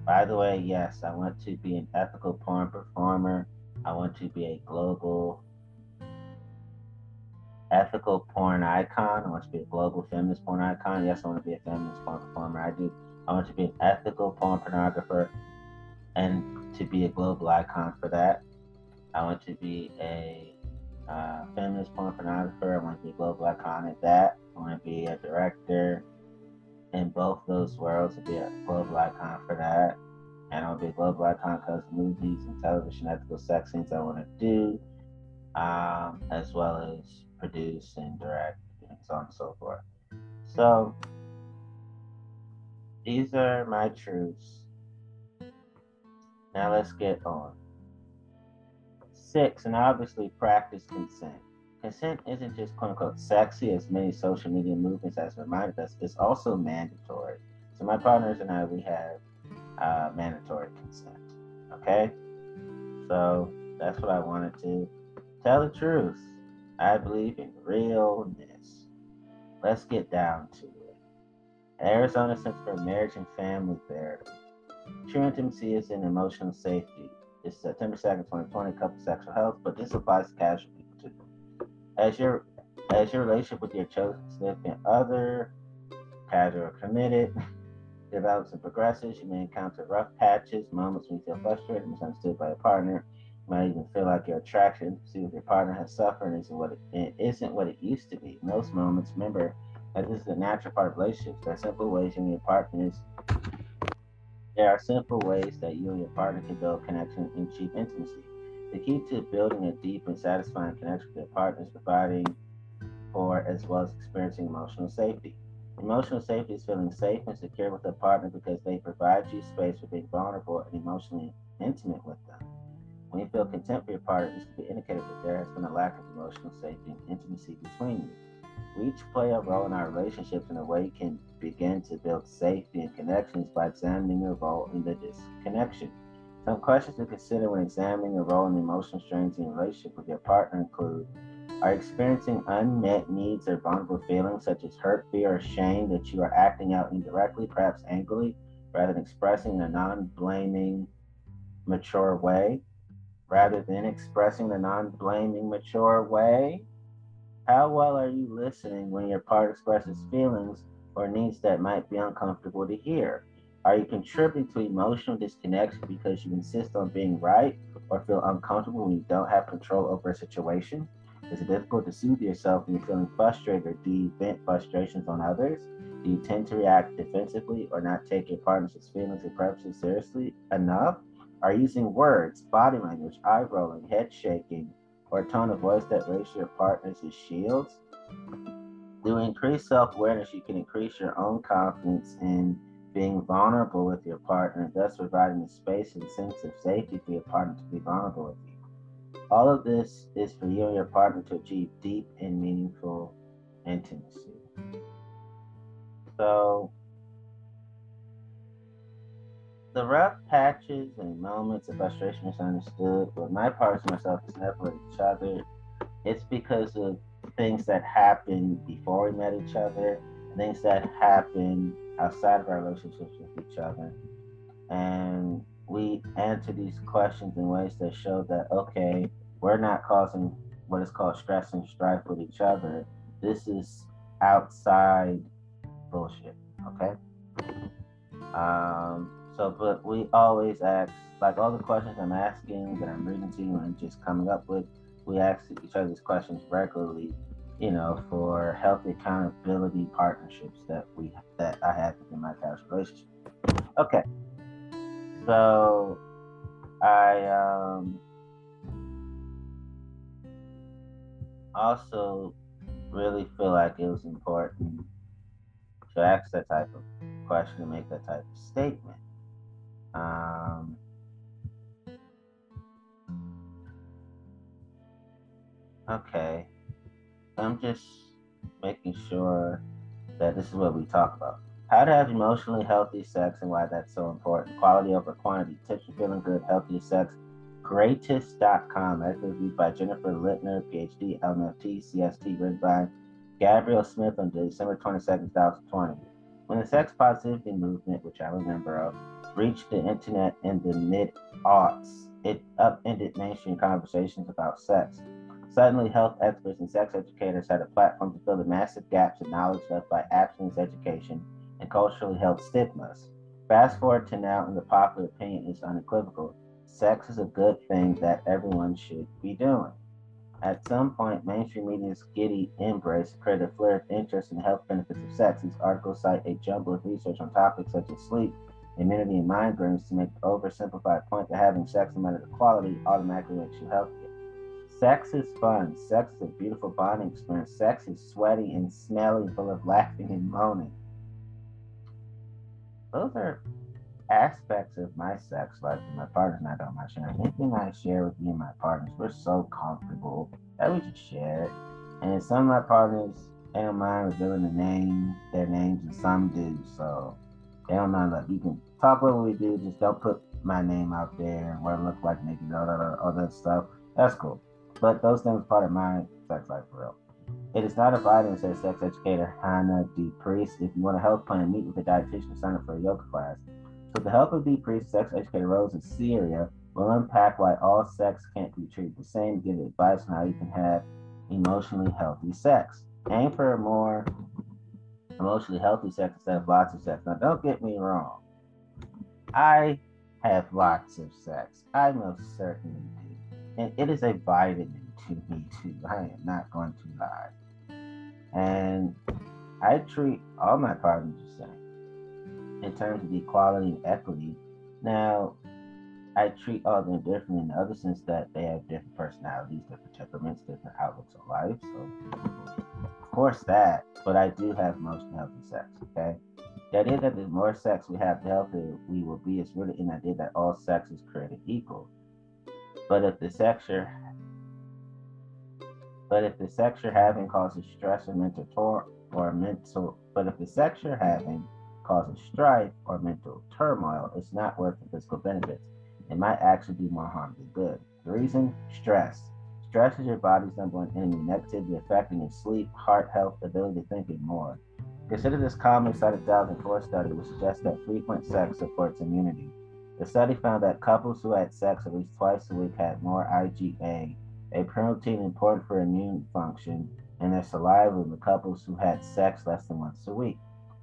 by the way, yes, I want to be an ethical porn performer. I want to be a global ethical porn icon. I want to be a global feminist porn icon. Yes, I want to be a feminist porn performer. I do. I want to be an ethical porn pornographer and to be a global icon for that. I want to be a uh, feminist porn pornographer. I want to be a global icon at that. I want to be a director in both those worlds to be a global icon for that. And I'll be a global icon because movies and television ethical sex scenes I want to do, um, as well as produce and direct and so on and so forth. So these are my truths. Now let's get on. Six, and obviously practice consent. Consent isn't just quote unquote sexy, as many social media movements has reminded us, it's also mandatory. So, my partners and I, we have uh, mandatory consent. Okay? So, that's what I wanted to tell the truth. I believe in realness. Let's get down to it. Arizona Center for Marriage and Family Therapy. True intimacy is in emotional safety. It's September 2nd, 2020, couple sexual health, but this applies to casual people too. As your as your relationship with your chosen significant other, casual or committed, develops and progresses, you may encounter rough patches, moments when you feel frustrated, misunderstood by your partner. Might even feel like your attraction see with your partner has suffered isn't what it, it isn't what it used to be. In those moments, remember that this is a natural part of relationships. There are simple ways you and your partners there are simple ways that you and your partner can build connection and achieve intimacy. The key to building a deep and satisfying connection with your partner is providing for as well as experiencing emotional safety. Emotional safety is feeling safe and secure with a partner because they provide you space for being vulnerable and emotionally intimate with them. When you feel contempt for your partner, this could be indicative that there has been a lack of emotional safety and intimacy between you. We each play a role in our relationships in a way can begin to build safety and connections by examining your role in the disconnection. Some questions to consider when examining your role in emotional strains in your relationship with your partner include Are you experiencing unmet needs or vulnerable feelings such as hurt, fear, or shame that you are acting out indirectly, perhaps angrily, rather than expressing in a non blaming, mature way? Rather than expressing the non blaming, mature way? How well are you listening when your partner expresses feelings or needs that might be uncomfortable to hear? Are you contributing to emotional disconnection because you insist on being right or feel uncomfortable when you don't have control over a situation? Is it difficult to soothe yourself when you're feeling frustrated or do you vent frustrations on others? Do you tend to react defensively or not take your partner's feelings and preferences seriously enough? Are using words, body language, eye rolling, head shaking, or tone of voice that raises your partners as shields? Through increased self awareness, you can increase your own confidence in being vulnerable with your partner, thus providing the space and sense of safety for your partner to be vulnerable with you. All of this is for you and your partner to achieve deep and meaningful intimacy. So, the rough patches and moments of frustration misunderstood with my parts and myself is never each other. It's because of things that happened before we met each other, things that happened outside of our relationships with each other. And we answer these questions in ways that show that, okay, we're not causing what is called stress and strife with each other. This is outside bullshit, okay? Um, so, but we always ask, like all the questions I'm asking that I'm reading to you and just coming up with, we ask each other's questions regularly you know, for healthy accountability partnerships that we that I have within my past relationship. Okay, so I um, also really feel like it was important to ask that type of question to make that type of statement. Um, okay. I'm just making sure that this is what we talk about. How to have emotionally healthy sex and why that's so important. Quality over quantity. Tips for feeling good, healthy sex. Greatist.com. Article reviewed by Jennifer Litner, PhD, LMFT, CST, written by Gabrielle Smith on December 22nd, 2020. When the sex positivity movement, which I remember of, reached the internet in the mid aughts, it upended mainstream conversations about sex. Suddenly, health experts and sex educators had a platform to fill the massive gaps in knowledge left by abstinence education and culturally held stigmas. Fast forward to now, and the popular opinion is unequivocal. Sex is a good thing that everyone should be doing. At some point, mainstream media's giddy embrace created a flare of interest in the health benefits of sex. These articles cite a jumble of research on topics such as sleep, immunity, and migraines to make the oversimplified point that having sex, no matter the quality, automatically makes you healthy. Sex is fun. Sex is a beautiful bonding experience. Sex is sweaty and smelly, full of laughing and moaning. Those are aspects of my sex life that my partners and I don't mind sharing. Anything I share with me and my partners, we're so comfortable that we just share it. And some of my partners, don't mind revealing the name, their names, and some do. So they don't mind. Like you can talk what we do, just don't put my name out there what I look like, naked, all that, all that stuff. That's cool. But those things are part of my sex life for real. It is not inviting, says sex educator Hannah D. Priest. If you want a health plan, meet with a dietitian, sign up for a yoga class. So, with the help of D. Priest, sex educator Rose in Syria will unpack why all sex can't be treated the same, give advice on how you can have emotionally healthy sex. Aim for a more emotionally healthy sex instead of lots of sex. Now, don't get me wrong. I have lots of sex. I most certainly do and it is a vitamin to me too. I am not going to lie. And I treat all my partners the same in terms of equality and equity. Now, I treat all of them differently in the other sense that they have different personalities, different temperaments, different outlooks on life. So, course, that, but I do have most healthy sex, okay? The idea that the more sex we have, the healthier we will be is really the idea that all sex is created equal. But if the sex you're But if the sex you're having causes stress or mental tor- or mental, but if the sex you're having causes strife or mental turmoil, it's not worth the physical benefits. It might actually do more harm than good. The reason? Stress. Stress is your body's number one enemy, negatively affecting your sleep, heart health, ability to think, and more. Consider this commonly cited 2004 study, which suggests that frequent sex supports immunity. The study found that couples who had sex at least twice a week had more IgA, a protein important for immune function, in their saliva than the couples who had sex less than once a week.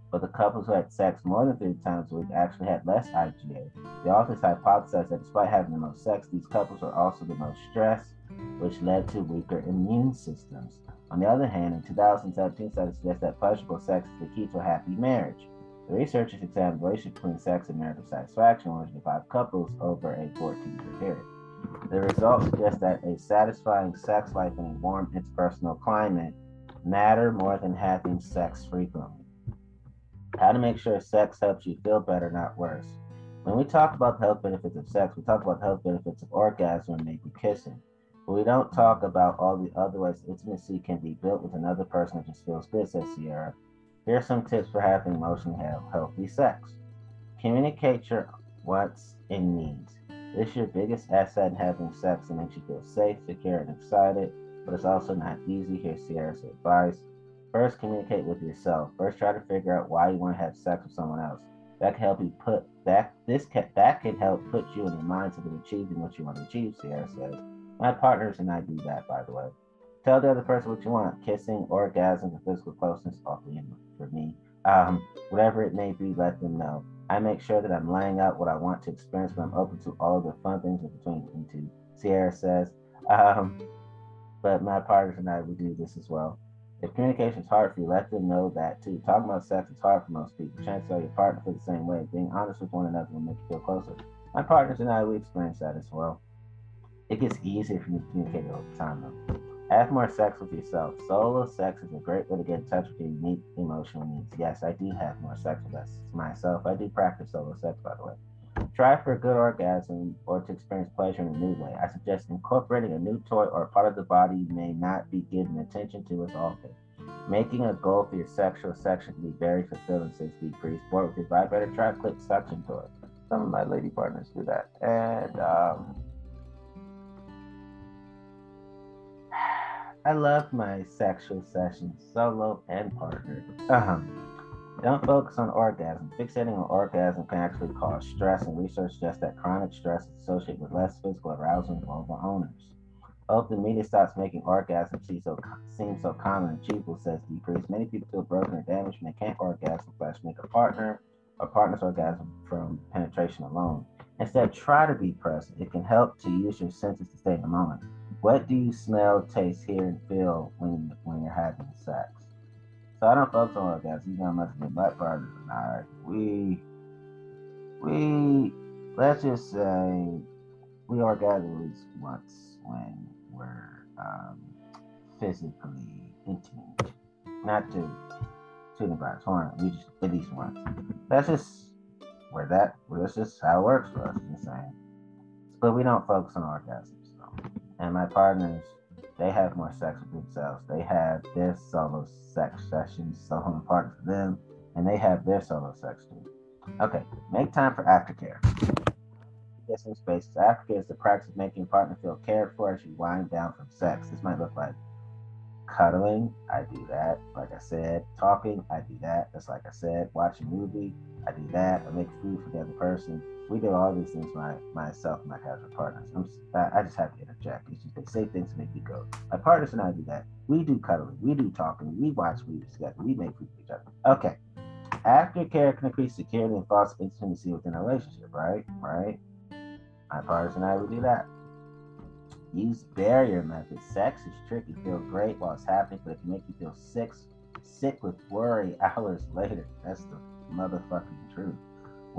But the couples who had sex more than three times a week actually had less IgA. The authors hypothesized that despite having the most sex, these couples were also the most stressed, which led to weaker immune systems. On the other hand, in 2017 study suggests that pleasurable sex is the key to a happy marriage. The researchers examined the relationship between sex and marital satisfaction in five couples over a 14-year period. The results suggest that a satisfying sex life in a warm interpersonal climate matter more than having sex frequently. How to make sure sex helps you feel better, not worse. When we talk about the health benefits of sex, we talk about the health benefits of orgasm and maybe kissing. But we don't talk about all the other ways intimacy can be built with another person that just feels good, says Sierra. Here are some tips for having emotionally healthy sex. Communicate your wants and needs. This is your biggest asset in having sex. It makes you feel safe, secure, and excited, but it's also not easy. Here's Sierra's advice. First, communicate with yourself. First, try to figure out why you want to have sex with someone else. That can help you put that this can, that can help put you in the mindset of achieving what you want to achieve. Sierra says. My partners and I do that, by the way. Tell the other person what you want kissing, orgasm, or physical closeness, awfully for me. Um, whatever it may be, let them know. I make sure that I'm laying out what I want to experience, but I'm open to all the fun things in between. Into Sierra says, um, but my partners and I, we do this as well. If communication is hard for you, let them know that too. Talking about sex is hard for most people. Chances are your partner feels the same way. Being honest with one another will make you feel closer. My partners and I, we experience that as well. It gets easier if you communicate over time, though. Have more sex with yourself. Solo sex is a great way to get in touch with your unique emotional needs. Yes, I do have more sex with myself. I do practice solo sex, by the way. Try for a good orgasm or to experience pleasure in a new way. I suggest incorporating a new toy or part of the body you may not be giving attention to as often. Making a goal for your sexual section can be very fulfilling, says D. Priest. Bored with your vibrator, try clit suction toy. Some of my lady partners do that. And um, I love my sexual sessions, solo and partner. Uh-huh. Don't focus on orgasm. Fixating on orgasm can actually cause stress, and research suggests that chronic stress is associated with less physical arousal in vulnerable owners. Hope the media stops making orgasm seem so, seem so common and achievable, says D. Priest. Many people feel broken or damaged when they can't orgasm slash make a partner or partner's orgasm from penetration alone. Instead, try to be present. It can help to use your senses to stay in the moment. What do you smell, taste, hear, and feel when when you're having sex? So I don't focus on orgasm. You know, much of my partners and I, we, we, let's just say, we orgasm at least once when we're um, physically intimate. Not to to the bride's horn. We just at least once. That's just where that. That's just how it works for us. Same. But we don't focus on orgasms. And my partners, they have more sex with themselves. They have their solo sex sessions, so I'm part of them, and they have their solo sex too. Okay, make time for aftercare. Get some space. Aftercare is the practice of making your partner feel cared for as you wind down from sex. This might look like cuddling, I do that. Like I said, talking, I do that. That's like I said, watching a movie, I do that. I make food for the other person we do all these things my myself and my casual partners. I'm, I just have to interject. It's just they say things to make me go. My partners and I do that. We do cuddling. We do talking. We watch movies together. We make food for each other. Okay. Aftercare can increase security and foster intimacy within a relationship, right? Right. My partners and I will do that. Use barrier methods. Sex is tricky. Feel great while it's happening, but it can make you feel sick, sick with worry hours later. That's the motherfucking truth.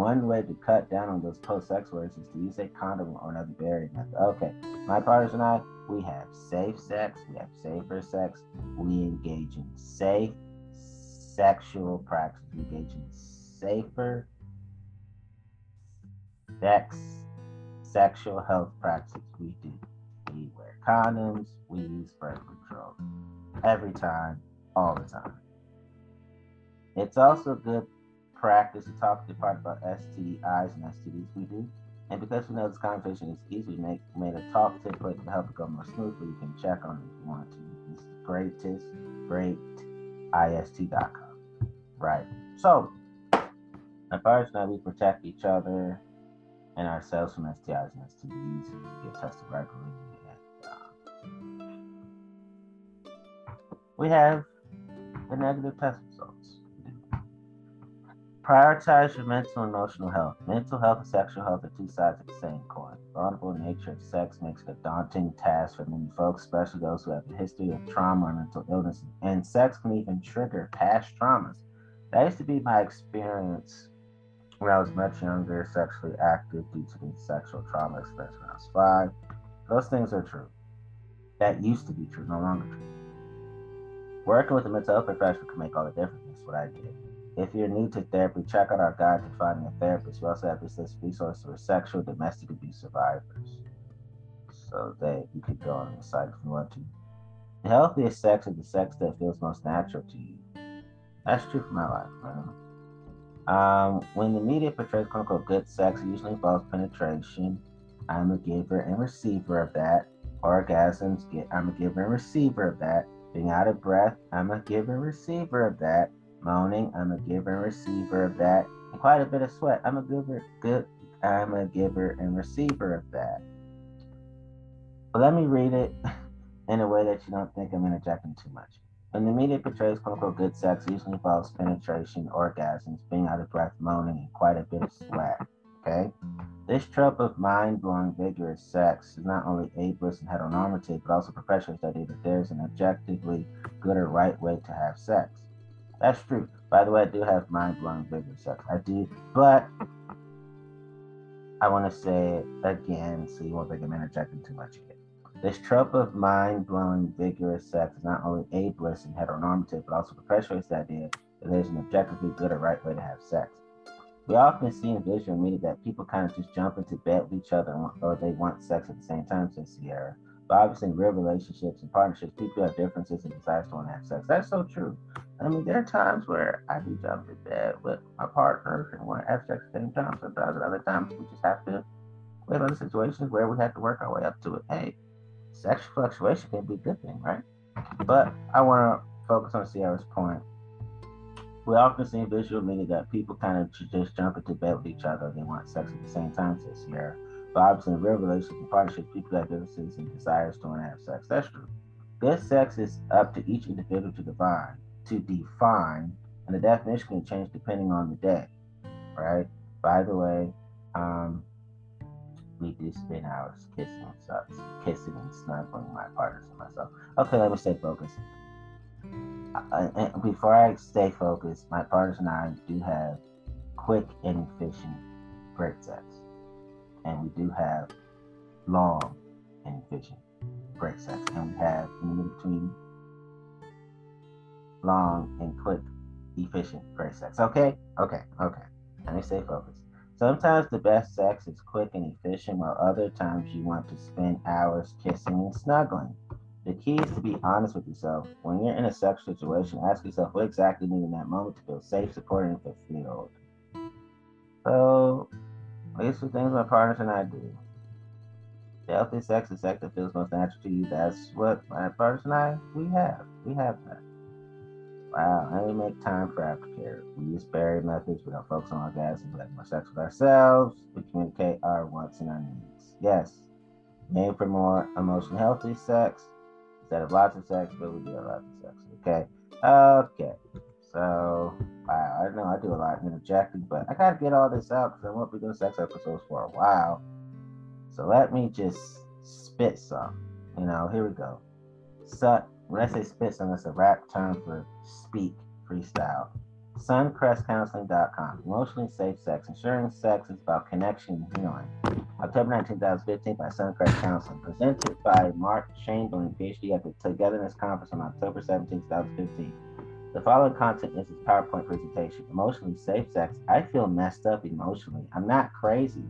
One way to cut down on those post-sex words is to use a condom or another barrier method. Okay, my partners and I, we have safe sex, we have safer sex, we engage in safe sexual practice, we engage in safer sex, sexual health practices. We do. We wear condoms, we use birth control. Every time, all the time. It's also good practice to talk to part about STIs and STDs we do. And because we know this conversation is easy, we make made a talk template to help it go more smoothly. You can check on it if you want to. It's Greatist, great, ist.com. Right. So, partners and I, we protect each other and ourselves from STIs and STDs. Get tested regularly. And, uh, we have the negative test results. Prioritize your mental and emotional health. Mental health and sexual health are two sides of the same coin. The vulnerable nature of sex makes it a daunting task for many folks, especially those who have a history of trauma or mental illness. And sex can even trigger past traumas. That used to be my experience when I was much younger, sexually active due to the sexual trauma experience when I was five. Those things are true. That used to be true, no longer true. Working with a mental health professional can make all the difference. That's what I did. If you're new to therapy, check out our guide to finding a therapist. We also have this resource for sexual domestic abuse survivors. So that you could go on the site if you want to. The healthiest sex is the sex that feels most natural to you. That's true for my life, man. Um, when the media portrays quote unquote good sex, it usually involves penetration. I'm a giver and receiver of that. Orgasms, get I'm a giver and receiver of that. Being out of breath, I'm a giver and receiver of that. Moaning, I'm a giver and receiver of that. And quite a bit of sweat, I'm a giver, good, I'm a giver and receiver of that. But let me read it in a way that you don't think I'm interjecting too much. When the media portrays quote unquote good sex, usually involves penetration, orgasms, being out of breath, moaning, and quite a bit of sweat. Okay? This trope of mind blowing, vigorous sex is not only ableist and heteronormative, but also the idea that there's an objectively good or right way to have sex. That's true. By the way, I do have mind blowing, vigorous sex. I do, but I want to say again so you won't think I'm interjecting too much again. This trope of mind blowing, vigorous sex is not only ableist and heteronormative, but also perpetuates the idea that there's an objectively good or right way to have sex. We often see in visual media that people kind of just jump into bed with each other or they want sex at the same time, says Sierra. Obviously, in real relationships and partnerships, people have differences and desires to want to have sex. That's so true. I mean, there are times where I do jump in bed with my partner and want to have sex at the same time. Sometimes at other times, we just have to. We have other situations where we have to work our way up to it. Hey, sexual fluctuation can be a good thing, right? But I want to focus on Sierra's point. We often see in visual media that people kind of just jump into bed with each other. They want sex at the same time, says Sierra. Obviously, in real relationships and partnerships, people have differences and desires to have sex. That's true. Good sex is up to each individual to define, to define, and the definition can change depending on the day, right? By the way, um, we do spend hours kissing and such, kissing and snuggling my partners and myself. Okay, let me stay focused. Uh, and before I stay focused, my partners and I do have quick and efficient great sex, and we do have long and efficient great sex, and we have in the between long and quick, efficient great sex. Okay, okay, okay. Let me stay focused. Sometimes the best sex is quick and efficient, while other times you want to spend hours kissing and snuggling. The key is to be honest with yourself. When you're in a sexual situation, ask yourself what exactly you need in that moment to feel safe, supported, and fulfilled. So, these are things my partners and I do. Healthy sex is sex that feels most natural to you. That's what my partners and I we have. We have that. Wow, and we make time for aftercare. We use barrier methods. We don't focus on our orgasms. We have more sex with ourselves. We communicate our wants and our needs. Yes, made for more emotionally healthy sex instead of lots of sex, but we do a lot of sex. Okay, okay. So, wow, I know I do a lot of interjecting, but I gotta get all this out because I won't be doing sex episodes for a while. So let me just spit some. You know, here we go. So, when I say spit some, that's a rap term for speak freestyle. Suncrestcounseling.com. Emotionally safe sex. Ensuring sex is about connection and healing. October 19, 2015 by Suncrest Counseling. Presented by Mark Chamberlain, PhD at the Togetherness Conference on October 17, 2015. The following content is his PowerPoint presentation. Emotionally safe sex. I feel messed up emotionally. I'm not crazy.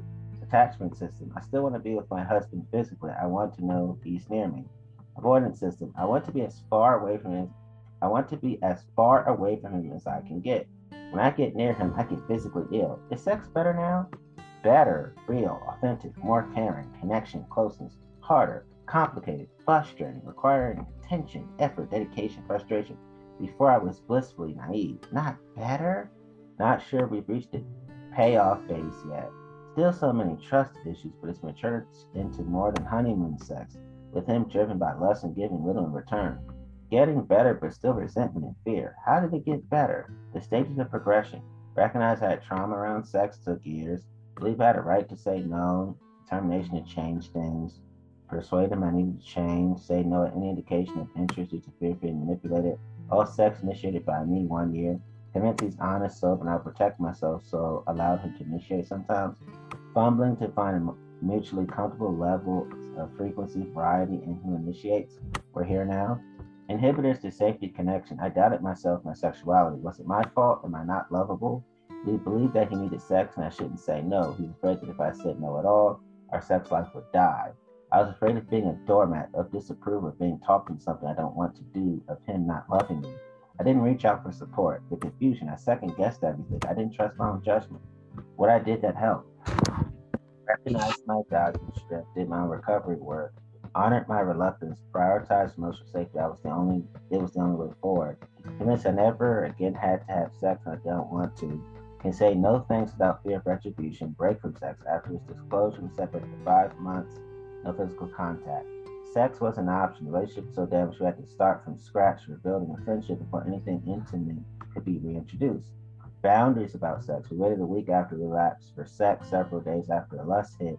Attachment system. I still want to be with my husband physically. I want to know he's near me. Avoidance system. I want to be as far away from him. I want to be as far away from him as I can get. When I get near him, I get physically ill. Is sex better now? Better, real, authentic, more caring, connection, closeness, harder, complicated, frustrating, requiring attention, effort, dedication, frustration. Before I was blissfully naive. Not better? Not sure we've reached the payoff phase yet. Still so many trust issues, but it's matured into more than honeymoon sex, with him driven by lust and giving little in return. Getting better, but still resentment and fear. How did it get better? The stages of progression. Recognize that trauma around sex took years. Believe I had a right to say no. Determination to change things. Persuade him I needed to change. Say no at any indication of interest due to fear of being manipulated. All sex initiated by me one year. He's honest, soap, and I'll protect myself, so allowed him to initiate sometimes. Fumbling to find a mutually comfortable level of frequency, variety, and who initiates. We're here now. Inhibitors to safety connection. I doubted myself, my sexuality. Was it my fault? Am I not lovable? He believed that he needed sex and I shouldn't say no. He was afraid that if I said no at all, our sex life would die. I was afraid of being a doormat, of disapproval, of being talked into something I don't want to do, of him not loving me. I didn't reach out for support. The confusion, I second guessed everything. I didn't trust my own judgment. What I did that helped. Recognized my doubts did my recovery work, honored my reluctance, prioritized emotional safety. I was the only it was the only way forward. Convinced I never again had to have sex I don't want to. Can say no thanks without fear of retribution, break from sex after his disclosure and separated for five months, no physical contact. Sex was an option. The relationship so damaged we had to start from scratch, rebuilding a friendship before anything intimate could be reintroduced. Boundaries about sex. We waited a week after relapse for sex, several days after a lust hit,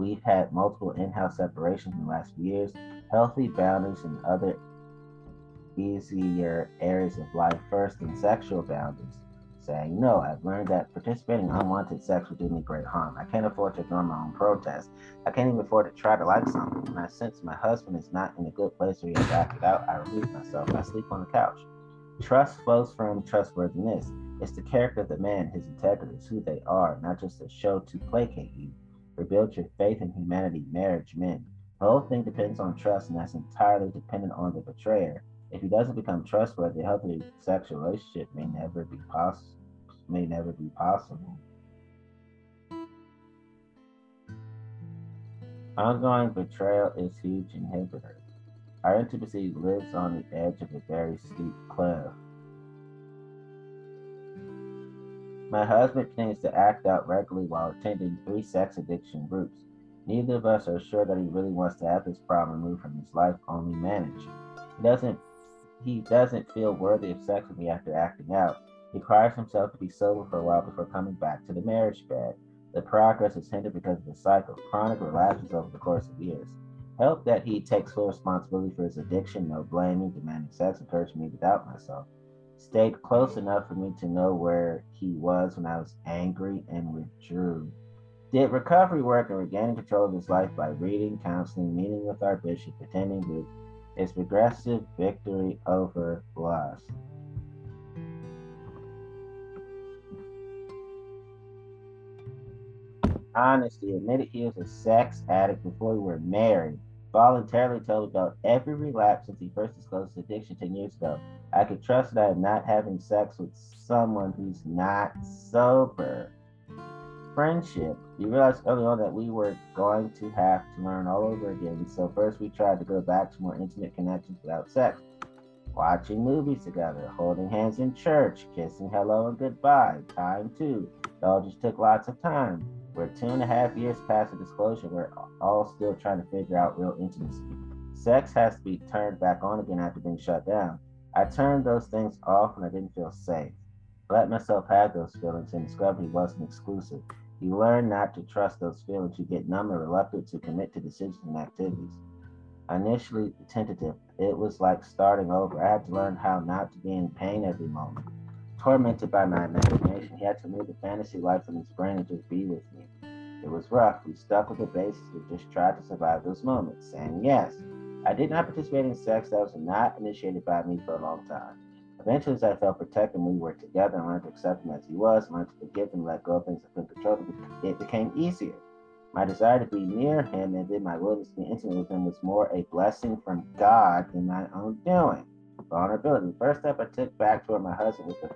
We've had multiple in-house separations in the last few years. Healthy boundaries and other easier areas of life first and sexual boundaries. Saying no, I've learned that participating in unwanted sex would do me great harm. I can't afford to ignore my own protest. I can't even afford to try to like something. And I sense my husband is not in a good place where he has acted out, I relieve myself. I sleep on the couch. Trust flows from trustworthiness. It's the character of the man, his integrity, who they are, not just a show to placate you. Rebuild your faith in humanity, marriage, men. The whole thing depends on trust, and that's entirely dependent on the betrayer. If he doesn't become trustworthy, a healthy sexual relationship may never be possible. May never be possible. Ongoing betrayal is huge inhibitor. Our intimacy lives on the edge of a very steep cliff. My husband continues to act out regularly while attending three sex addiction groups. Neither of us are sure that he really wants to have this problem removed from his life, only managed. He doesn't he doesn't feel worthy of sex with me after acting out. He requires himself to be sober for a while before coming back to the marriage bed. The progress is hindered because of the cycle, of chronic relapses over the course of years. Help that he takes full responsibility for his addiction, no blaming, demanding sex, encouraging me without myself stayed close enough for me to know where he was when I was angry and withdrew. Did recovery work and regaining control of his life by reading, counseling, meeting with our bishop, attending groups. It's progressive victory over lust. Honesty admitted he was a sex addict before we were married voluntarily told about every relapse since he first disclosed his addiction 10 years ago. I could trust that I'm not having sex with someone who's not sober. Friendship. We realized early on that we were going to have to learn all over again. So first we tried to go back to more intimate connections without sex. Watching movies together, holding hands in church, kissing hello and goodbye. Time too. It all just took lots of time. We're two and a half years past the disclosure. We're all still trying to figure out real intimacy. Sex has to be turned back on again after being shut down. I turned those things off and I didn't feel safe. Let myself have those feelings and discovered he wasn't exclusive. You learn not to trust those feelings. You get numb and reluctant to commit to decisions and activities. Initially tentative, it was like starting over. I had to learn how not to be in pain every moment tormented by my imagination. He had to move the fantasy life in his brain and just be with me. It was rough. We stuck with the basics. We just tried to survive those moments, saying yes. I did not participate in sex that was not initiated by me for a long time. Eventually, as I felt protected, and we were together and learned to accept him as he was, learned to forgive and let go of things I couldn't control, it became easier. My desire to be near him and then my willingness to be intimate with him was more a blessing from God than my own doing. Vulnerability. The first step I took back toward my husband was the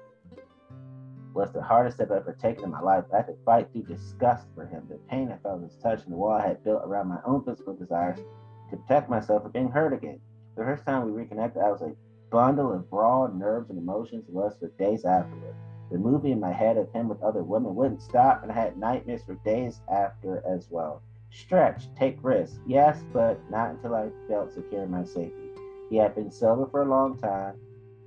was the hardest step I've ever taken in my life. I to fight through disgust for him, the pain I felt his touch, and the wall I had built around my own physical desires to protect myself from being hurt again. The first time we reconnected, I was a bundle of raw nerves and emotions was for days afterward. The movie in my head of him with other women wouldn't stop, and I had nightmares for days after as well. Stretch, take risks, yes, but not until I felt secure in my safety. He had been sober for a long time.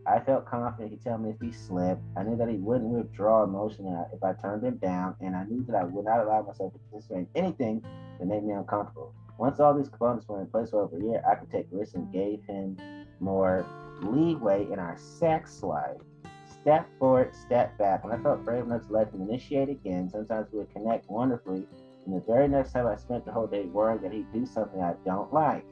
I felt confident he'd tell me if he slipped. I knew that he wouldn't withdraw emotionally if I turned him down, and I knew that I would not allow myself to participate in anything that made me uncomfortable. Once all these components were in place for over a year, I could take risks and gave him more leeway in our sex life. Step forward, step back. When I felt brave enough to let him initiate again, sometimes we would connect wonderfully. And the very next time I spent the whole day worrying that he'd do something I don't like.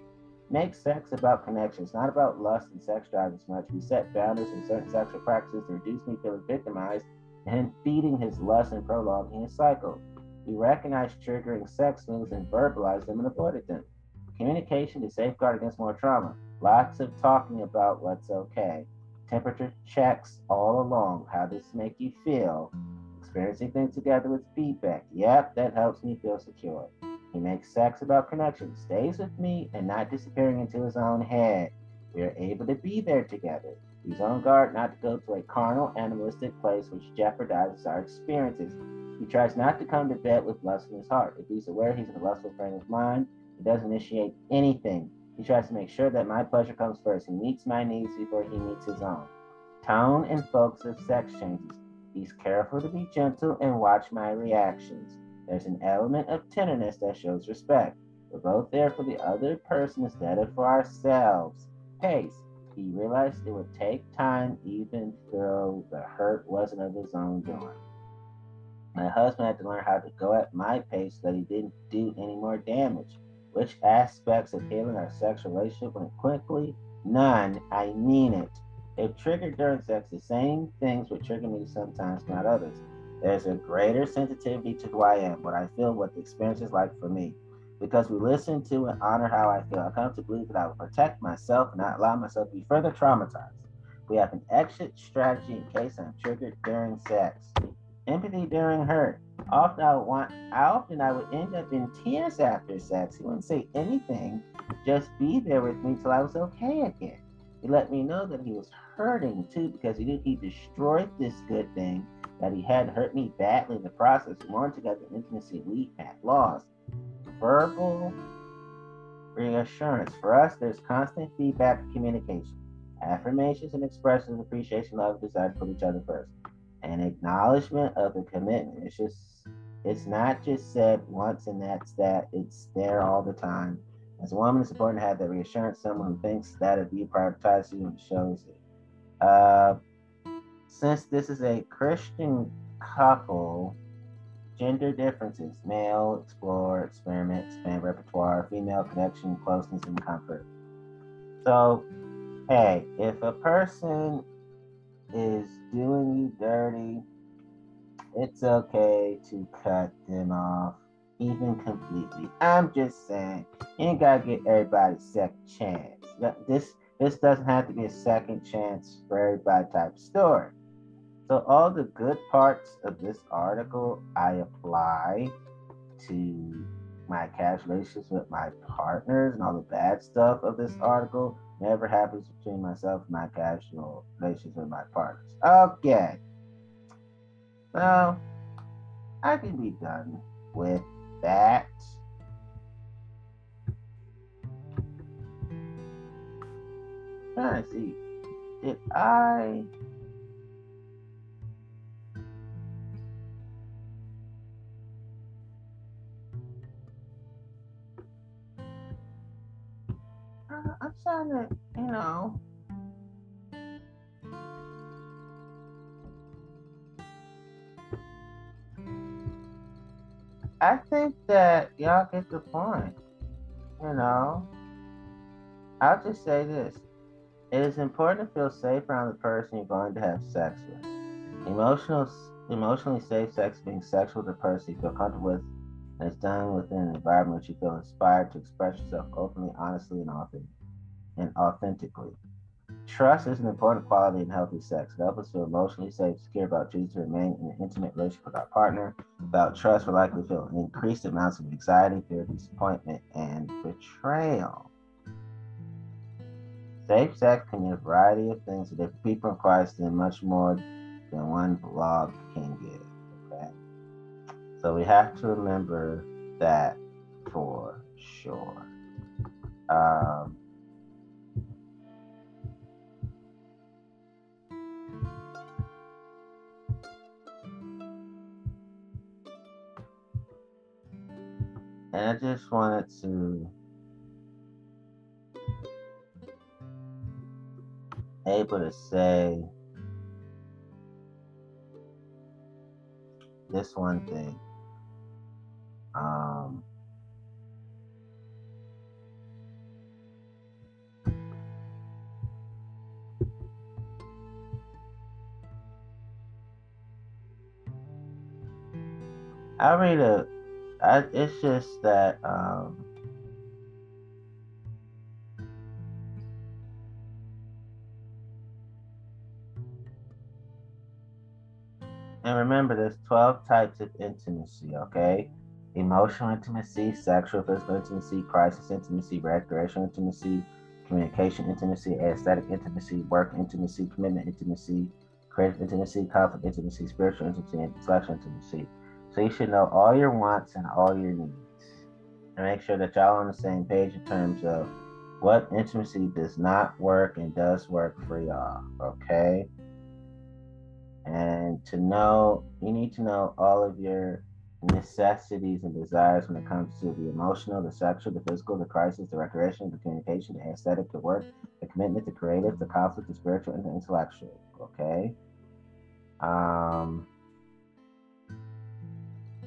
Make sex about connections, not about lust and sex drive as much. We set boundaries in certain sexual practices to reduce me feeling victimized and feeding his lust and prolonging his cycle. We recognized triggering sex moves and verbalized them and avoided them. Communication to safeguard against more trauma. Lots of talking about what's okay. Temperature checks all along. How does this make you feel? Experiencing things together with feedback. Yep, that helps me feel secure. He makes sex about connection, stays with me, and not disappearing into his own head. We are able to be there together. He's on guard not to go to a carnal, animalistic place which jeopardizes our experiences. He tries not to come to bed with lust in his heart. If he's aware he's in a lustful frame of mind, he doesn't initiate anything. He tries to make sure that my pleasure comes first. He meets my needs before he meets his own. Tone and focus of sex changes. He's careful to be gentle and watch my reactions. There's an element of tenderness that shows respect. We're both there for the other person instead of for ourselves. Pace. He realized it would take time, even though the hurt wasn't of his own doing. My husband had to learn how to go at my pace so that he didn't do any more damage. Which aspects of healing our sexual relationship went quickly? None. I mean it. If triggered during sex, the same things would trigger me sometimes, not others. There's a greater sensitivity to who I am, what I feel, what the experience is like for me. Because we listen to and honor how I feel, I come to believe that I will protect myself and not allow myself to be further traumatized. We have an exit strategy in case I'm triggered during sex. Empathy during hurt. Often I would want often I would end up in tears after sex. He wouldn't say anything, just be there with me till I was okay again. He let me know that he was hurting too because he knew he destroyed this good thing that he had hurt me badly in the process, worn the intimacy we had lost. Verbal reassurance. For us, there's constant feedback and communication, affirmations and expressions of appreciation, love, desire put each other first, and acknowledgement of the commitment. It's just, it's not just said once and that's that. It's there all the time. As a woman, it's important to have that reassurance. Someone thinks that of you, prioritizes you, and shows it. Uh, since this is a Christian couple, gender differences, male, explore, experiment, expand repertoire, female connection, closeness, and comfort. So, hey, if a person is doing you dirty, it's okay to cut them off, even completely. I'm just saying, you ain't gotta get everybody second chance. This this doesn't have to be a second chance for everybody type story. So all the good parts of this article I apply to my casual relationships with my partners and all the bad stuff of this article never happens between myself and my casual relations with my partners. Okay. So I can be done with that. To see. Did I uh, I'm trying to, you know. I think that y'all get the point. You know, I'll just say this. It is important to feel safe around the person you're going to have sex with. Emotional, emotionally safe sex being sexual with the person you feel comfortable with And it's done within an environment you feel inspired to express yourself openly, honestly, and often and authentically. Trust is an important quality in healthy sex. It helps us feel emotionally safe, secure about choosing to remain in an intimate relationship with our partner. Without trust, we're likely to feel increased amounts of anxiety, fear, disappointment, and betrayal. Safe sex can mean a variety of things to different people in Christ and much more than one blog can give. Okay. So we have to remember that for sure. Um, and I just wanted to able to say this one thing. Um, I read a. I, it's just that um, And remember, there's 12 types of intimacy, okay? Emotional intimacy, sexual, physical intimacy, crisis intimacy, recreational intimacy, communication intimacy, aesthetic intimacy, work intimacy, commitment intimacy, creative intimacy, conflict intimacy, spiritual intimacy, and intellectual intimacy. So you should know all your wants and all your needs. And make sure that y'all on the same page in terms of what intimacy does not work and does work for y'all, okay? And to know you need to know all of your necessities and desires when it comes to the emotional, the sexual, the physical, the crisis, the recreation, the communication, the aesthetic, the work, the commitment, the creative, the conflict, the spiritual, and the intellectual. Okay. Um,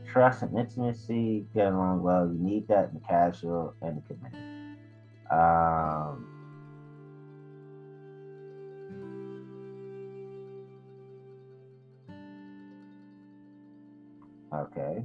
trust and intimacy get along well. You need that in the casual and the committed. Um, Okay.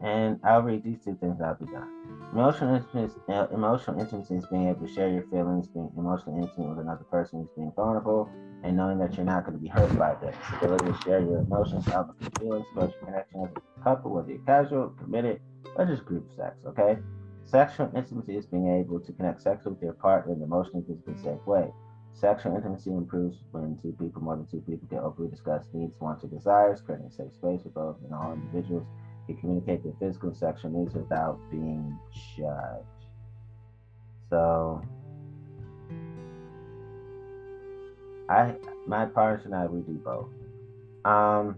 And I'll read these two things. I'll be done. Emotional intimacy, uh, emotional intimacy is being able to share your feelings, being emotionally intimate with another person who's being vulnerable, and knowing that you're not going to be hurt by them. The ability to share your emotions, outlook, and feelings, your connection as a couple, whether you're casual, committed, or just group sex. Okay. Sexual intimacy is being able to connect sexually with your partner in an emotionally, physically safe way. Sexual intimacy improves when two people, more than two people, can openly discuss needs, wants, or desires, creating a safe space for both and all individuals can communicate their physical and sexual needs without being judged. So, I, my partner and I, we do both. Um,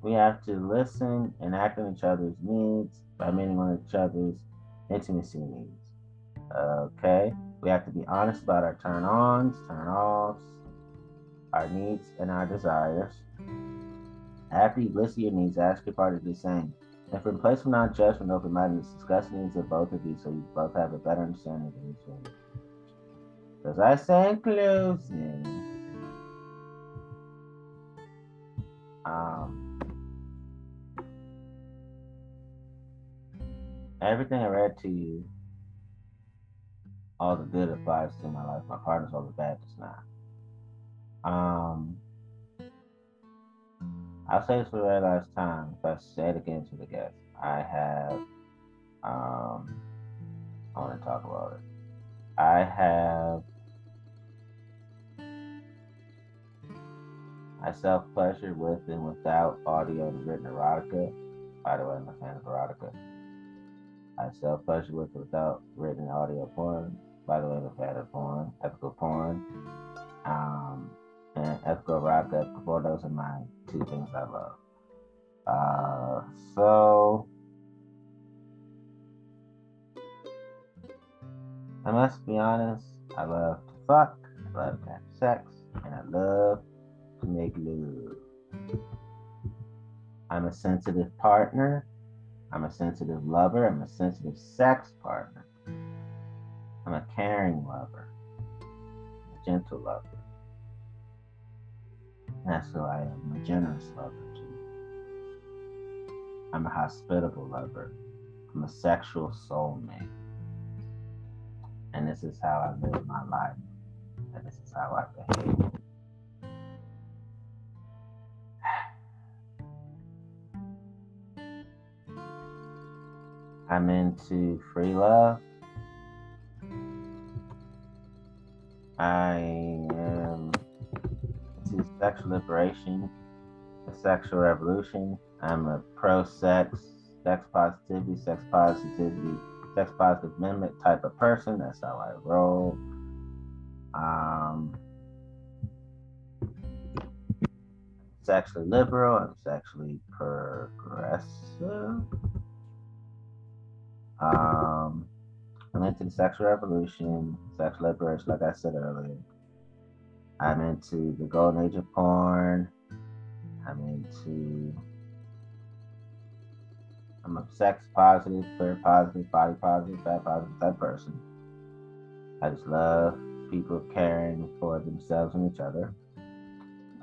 we have to listen and act on each other's needs by meeting on each other's intimacy needs. Okay, we have to be honest about our turn ons, turn offs, our needs, and our desires. After you list your needs, ask your partner the same. And from place of non judgment, open mindedness, discuss the needs of both of you so you both have a better understanding of each other. As I say in closing, um, everything I read to you all the good applies to my life. My partner's all the bad does not. Um, I'll say this for the very last time. If I say it again to the guests, I have. Um, I want to talk about it. I have. I self pleasure with and without audio and written erotica. By the way, I'm a fan of erotica. I self pleasure with and without written audio porn by the way, the of porn, ethical porn, um, and ethical rock, ethical porn. Those are my two things I love. Uh, so I must be honest. I love to fuck. I love to have sex, and I love to make love. I'm a sensitive partner. I'm a sensitive lover. I'm a sensitive sex partner. I'm a caring lover, a gentle lover. That's who I am. I'm a generous lover too. I'm a hospitable lover. I'm a sexual soulmate. And this is how I live my life. And this is how I behave. I'm into free love. I am into sexual liberation, a sexual revolution. I'm a pro sex, sex positivity, sex positivity, sex positive amendment type of person. That's how I roll. Um, sexually liberal. I'm sexually progressive. Um, I'm into the sexual revolution, sexual liberation, like I said earlier. I'm into the golden age of porn. I'm into I'm a sex positive, queer positive, body positive, fat positive type person. I just love people caring for themselves and each other.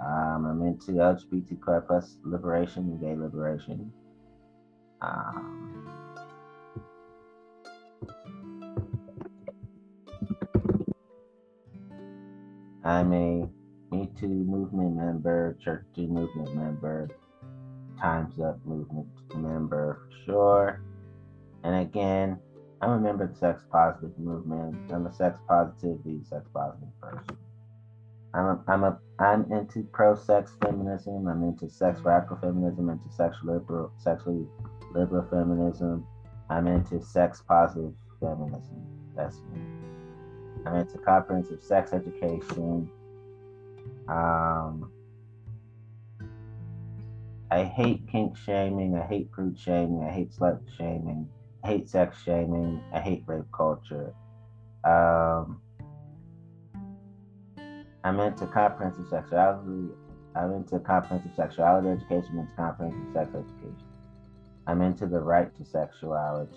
Um, I'm into LGBTQ plus liberation and gay liberation. Um, I'm a Me Too movement member, Church Too movement member, Time's Up movement member for sure. And again, I'm a member of the sex positive movement. I'm a sex positivity, sex positive person. I'm a, I'm a I'm into pro sex feminism. I'm into sex radical feminism. Into sexual liberal, sexually liberal feminism. I'm into sex positive feminism. That's me. I'm into comprehensive sex education. Um, I hate kink shaming. I hate prude shaming. I hate slut shaming. I hate sex shaming. I hate rape culture. Um, I'm into comprehensive sexuality. I'm into comprehensive sexuality education. I'm into comprehensive sex education. I'm into the right to sexuality.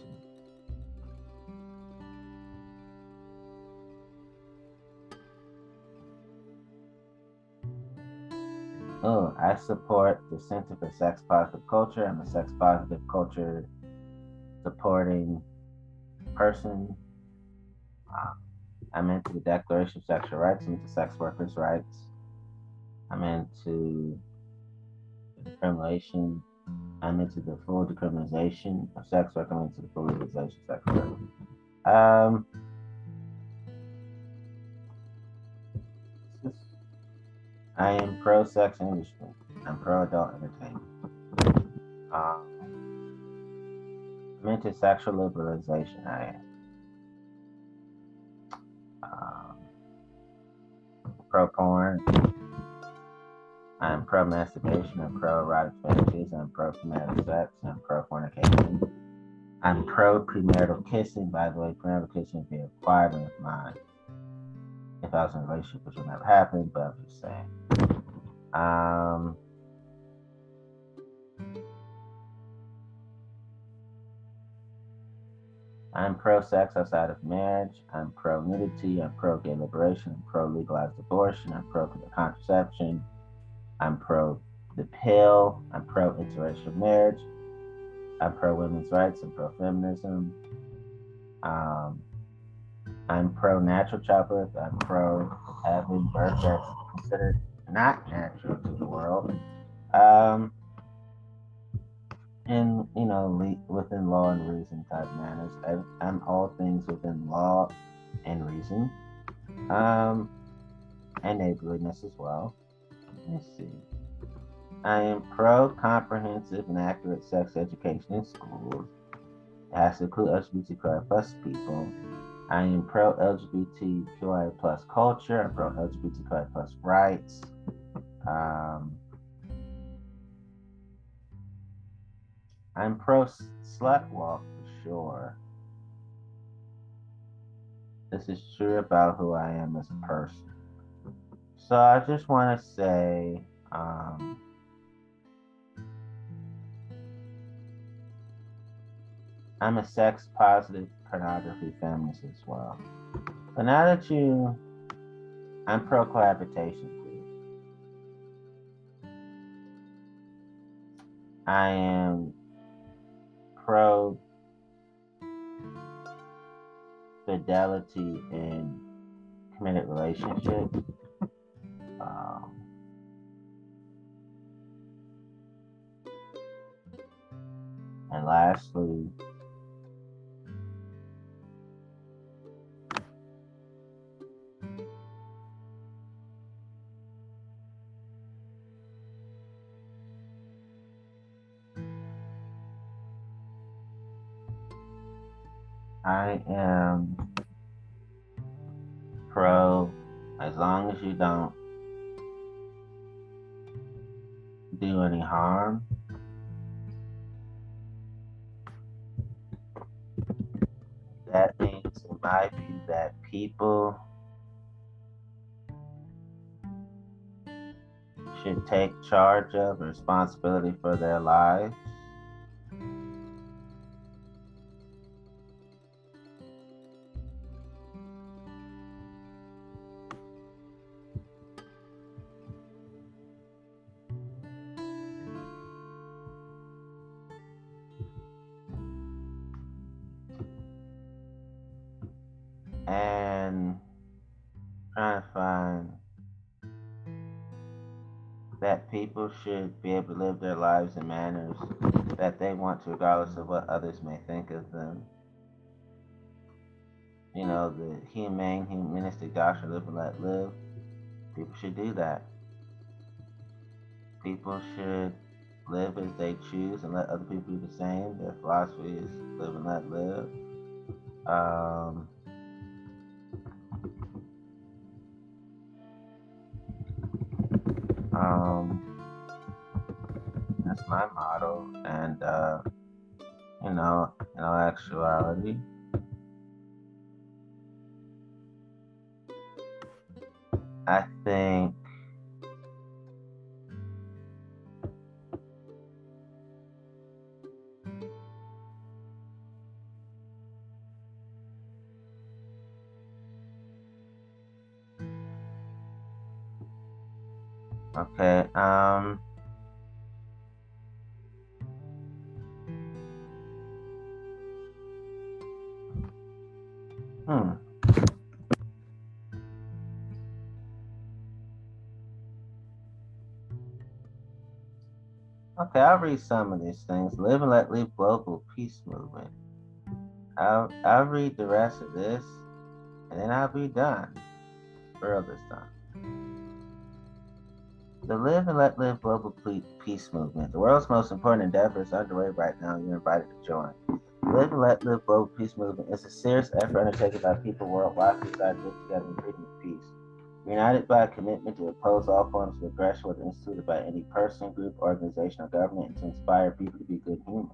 Oh, I support the Center for Sex Positive Culture. I'm a sex positive culture supporting person. Uh, I'm into the Declaration of Sexual Rights. I'm into sex workers' rights. I'm into decriminalization. I'm into the full decriminalization of sex work. I'm into the full legalization of sex work. Um, I am pro sex industry. I'm pro adult entertainment. Um, I'm into sexual liberalization. I am. Um, pro porn. I'm pro masturbation. I'm pro erotic fantasies. I'm pro premarital sex. I'm pro fornication. I'm pro premarital kissing. By the way, premarital kissing be a requirement of mine if I was a relationship, which would never happen, but I'm just saying. Um, I'm pro sex outside of marriage. I'm pro nudity. I'm pro gay liberation. I'm pro legalized abortion. I'm pro contraception. I'm pro the pill. I'm pro interracial marriage. I'm pro women's rights. I'm pro feminism. Um, I'm pro natural childbirth. I'm pro having birth that's considered not natural to the world. Um, and you know, le- within law and reason type manners. I, am all things within law and reason, um, and neighborliness as well. Let's see. I am pro comprehensive and accurate sex education in schools. It has to include LGBTQI plus people. I am pro LGBTQI plus culture. I'm pro LGBTQI plus rights. Um, I'm pro slut walk for sure. This is true about who I am as a person. So I just want to say, um, I'm a sex positive pornography feminist as well. But now that you, I'm pro cohabitation. I am pro fidelity in committed relationships. Um, and lastly, I am pro as long as you don't do any harm. That means, in my view, that people should take charge of responsibility for their lives should be able to live their lives in manners that they want to, regardless of what others may think of them. You know, the humane, humanistic doctrine, live and let live. People should do that. People should live as they choose and let other people do the same. Their philosophy is live and let live. Um, Um, that's my motto, and uh, you know, in all actuality, I think Okay. Um. I'll read some of these things. Live and Let Live Global Peace Movement. I'll, I'll read the rest of this, and then I'll be done for this time. The Live and Let Live Global Peace Movement, the world's most important endeavor, is underway right now. You're invited to join. Live and Let Live Global Peace Movement is a serious effort undertaken by people worldwide who desire to live together in peace. United by a commitment to oppose all forms of aggression, whether instituted by any person, group, organization, or government, and to inspire people to be good humans.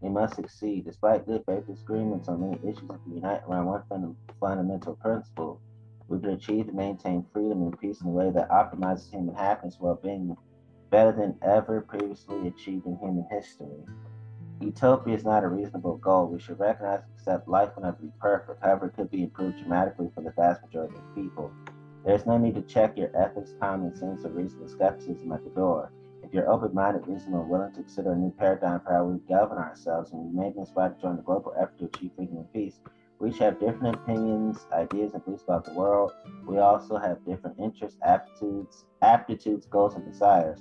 We must succeed. Despite good faith disagreements on many issues, if we unite around one fund- fundamental principle, we can achieve and maintain freedom and peace in a way that optimizes human happiness while being better than ever previously achieved in human history. Utopia is not a reasonable goal. We should recognize and accept life will never be perfect. However, it could be improved dramatically for the vast majority of people. There is no need to check your ethics, common sense, or reasonable skepticism at the door. If you're open-minded, reasonable, and willing to consider a new paradigm for how we govern ourselves, and you may be inspired to join the global effort to achieve freedom and peace, we each have different opinions, ideas, and beliefs about the world. We also have different interests, aptitudes, aptitudes, goals, and desires.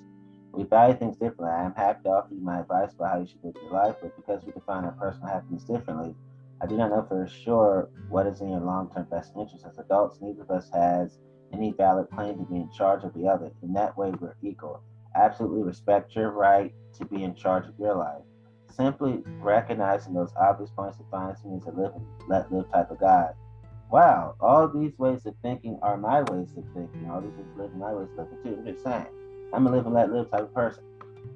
We value things differently. I am happy to offer you my advice about how you should live your life, but because we define our personal happiness differently, I do not know for sure what is in your long-term best interest. As adults, neither of us has any valid claim to be in charge of the other. In that way, we're equal. Absolutely respect your right to be in charge of your life. Simply recognizing those obvious points defines me as a live let live type of guy. Wow, all these ways of thinking are my ways of thinking. All these ways of living my ways of living too. I'm just saying. I'm a live and let live type of person.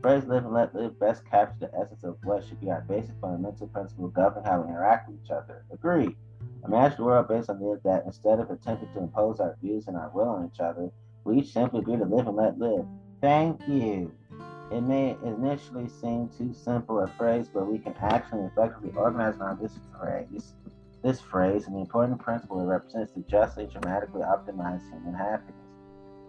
phrase live and let live best captures the essence of what should be our basic fundamental principle governing how we interact with each other. Agreed. Imagine a world based on this that instead of attempting to impose our views and our will on each other, we each simply agree to live and let live. Thank you. It may initially seem too simple a phrase, but we can actually effectively organize around this phrase, this phrase, and the important principle it represents to justly dramatically optimize human happiness.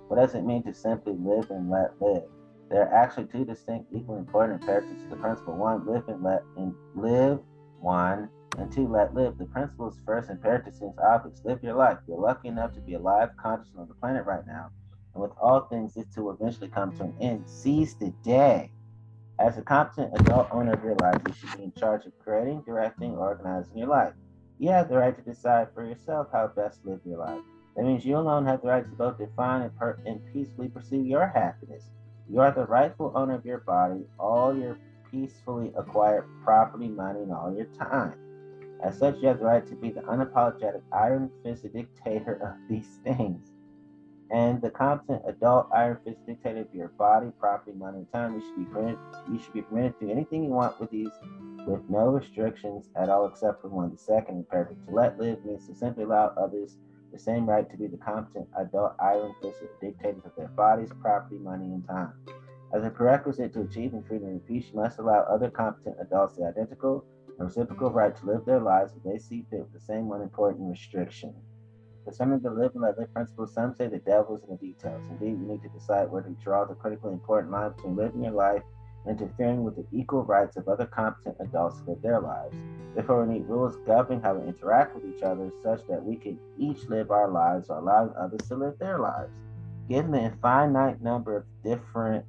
What does it mean to simply live and let live? There are actually two distinct, equally important imperatives to the principle. One, live and let and live one, and two, let live. The principle is first imperative seems obvious. Live your life. You're lucky enough to be alive, conscious on the planet right now. And with all things, this too will eventually come to an end. Seize the day. As a competent adult owner of your life, you should be in charge of creating, directing, organizing your life. You have the right to decide for yourself how best to live your life. That means you alone have the right to both define and, per- and peacefully pursue your happiness. You are the rightful owner of your body, all your peacefully acquired property, money, and all your time. As such, you have the right to be the unapologetic, iron fisted dictator of these things. And the competent adult iron fisted dictator of your body, property, money, and time. You should be permitted, you should be permitted to do anything you want with these with no restrictions at all except for one. The second imperative to let live means to simply allow others the same right to be the competent adult iron fisted dictators of their bodies, property, money, and time. As a prerequisite to achieving freedom and peace, you must allow other competent adults the identical and reciprocal right to live their lives as they see fit with the same unimportant restriction. Concerning the live and let live principle, some say the devil is in the details. Indeed, we need to decide where to draw the critically important line between living your life and interfering with the equal rights of other competent adults to live their lives. Therefore, we need rules governing how we interact with each other such that we can each live our lives while allowing others to live their lives. Given the infinite number of different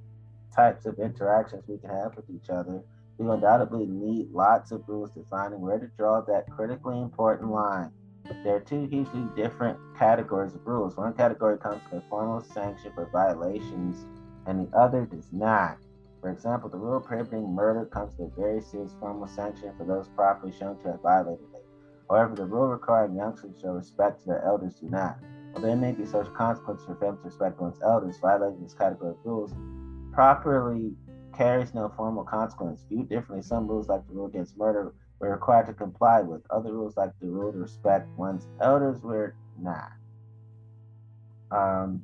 types of interactions we can have with each other, we undoubtedly need lots of rules defining where to draw that critically important line. But there are two hugely different categories of rules. One category comes with a formal sanction for violations, and the other does not. For example, the rule prohibiting murder comes with a very serious formal sanction for those properly shown to have violated it. However, the rule requiring youngsters to show respect to their elders do not. While there may be social consequences for failing to respect one's elders, violating this category of rules properly carries no formal consequence. Viewed differently, some rules, like the rule against murder, were required to comply with. Other rules, like the rule to respect one's elders, were not. Um,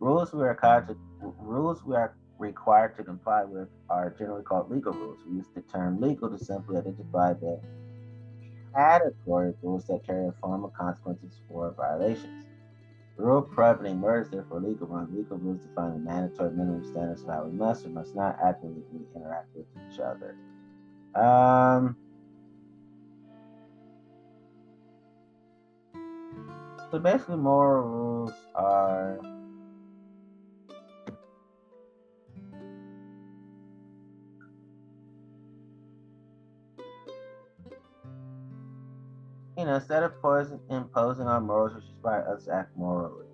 rules we are required to rules we are required to comply with are generally called legal rules. We use the term legal to simply identify the category of rules that carry formal consequences for violations. Prohibiting murder is therefore legal one. Legal rules define the mandatory minimum standards of how we must or must not actively interact with each other. Um, so basically, moral rules are you know, instead of imposing our morals, we should inspire us to act morally.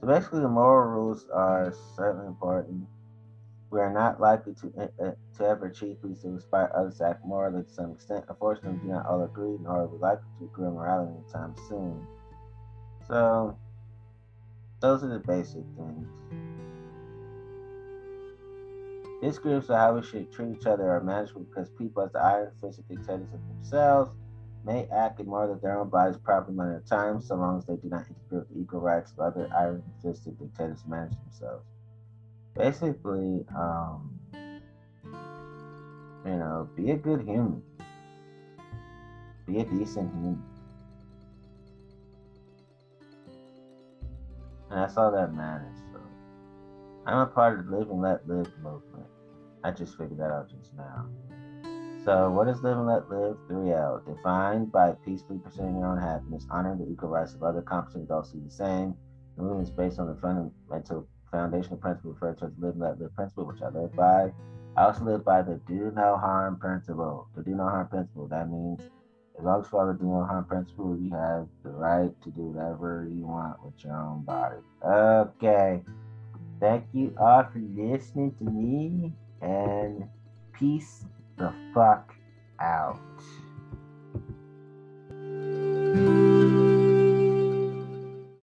So basically, the moral rules are certainly important. We are not likely to uh, to ever achieve peace to inspire others to act morally to some extent. Unfortunately, we do not all agree, nor are we likely to agree on morality anytime soon. So, those are the basic things. groups are how we should treat each other are manageable because people, as the iron fisted dictators of themselves, may act in more than their own bodies properly at a time, so long as they do not interfere with the equal rights of other iron fisted dictators to manage themselves. Basically, um, you know, be a good human. Be a decent human. And that's all that matters. So I'm a part of the Live and Let Live movement. I just figured that out just now. So, what is live and let live? 3L. Defined by peacefully pursuing your own happiness, honoring the equal rights of other competent adults do the same. The movement is based on the fundamental foundational principle referred to as live and let live principle, which I live by. I also live by the do no harm principle. The do no harm principle. That means as long as you follow the do no harm principle, you have the right to do whatever you want with your own body. Okay. Thank you all for listening to me and peace the fuck out.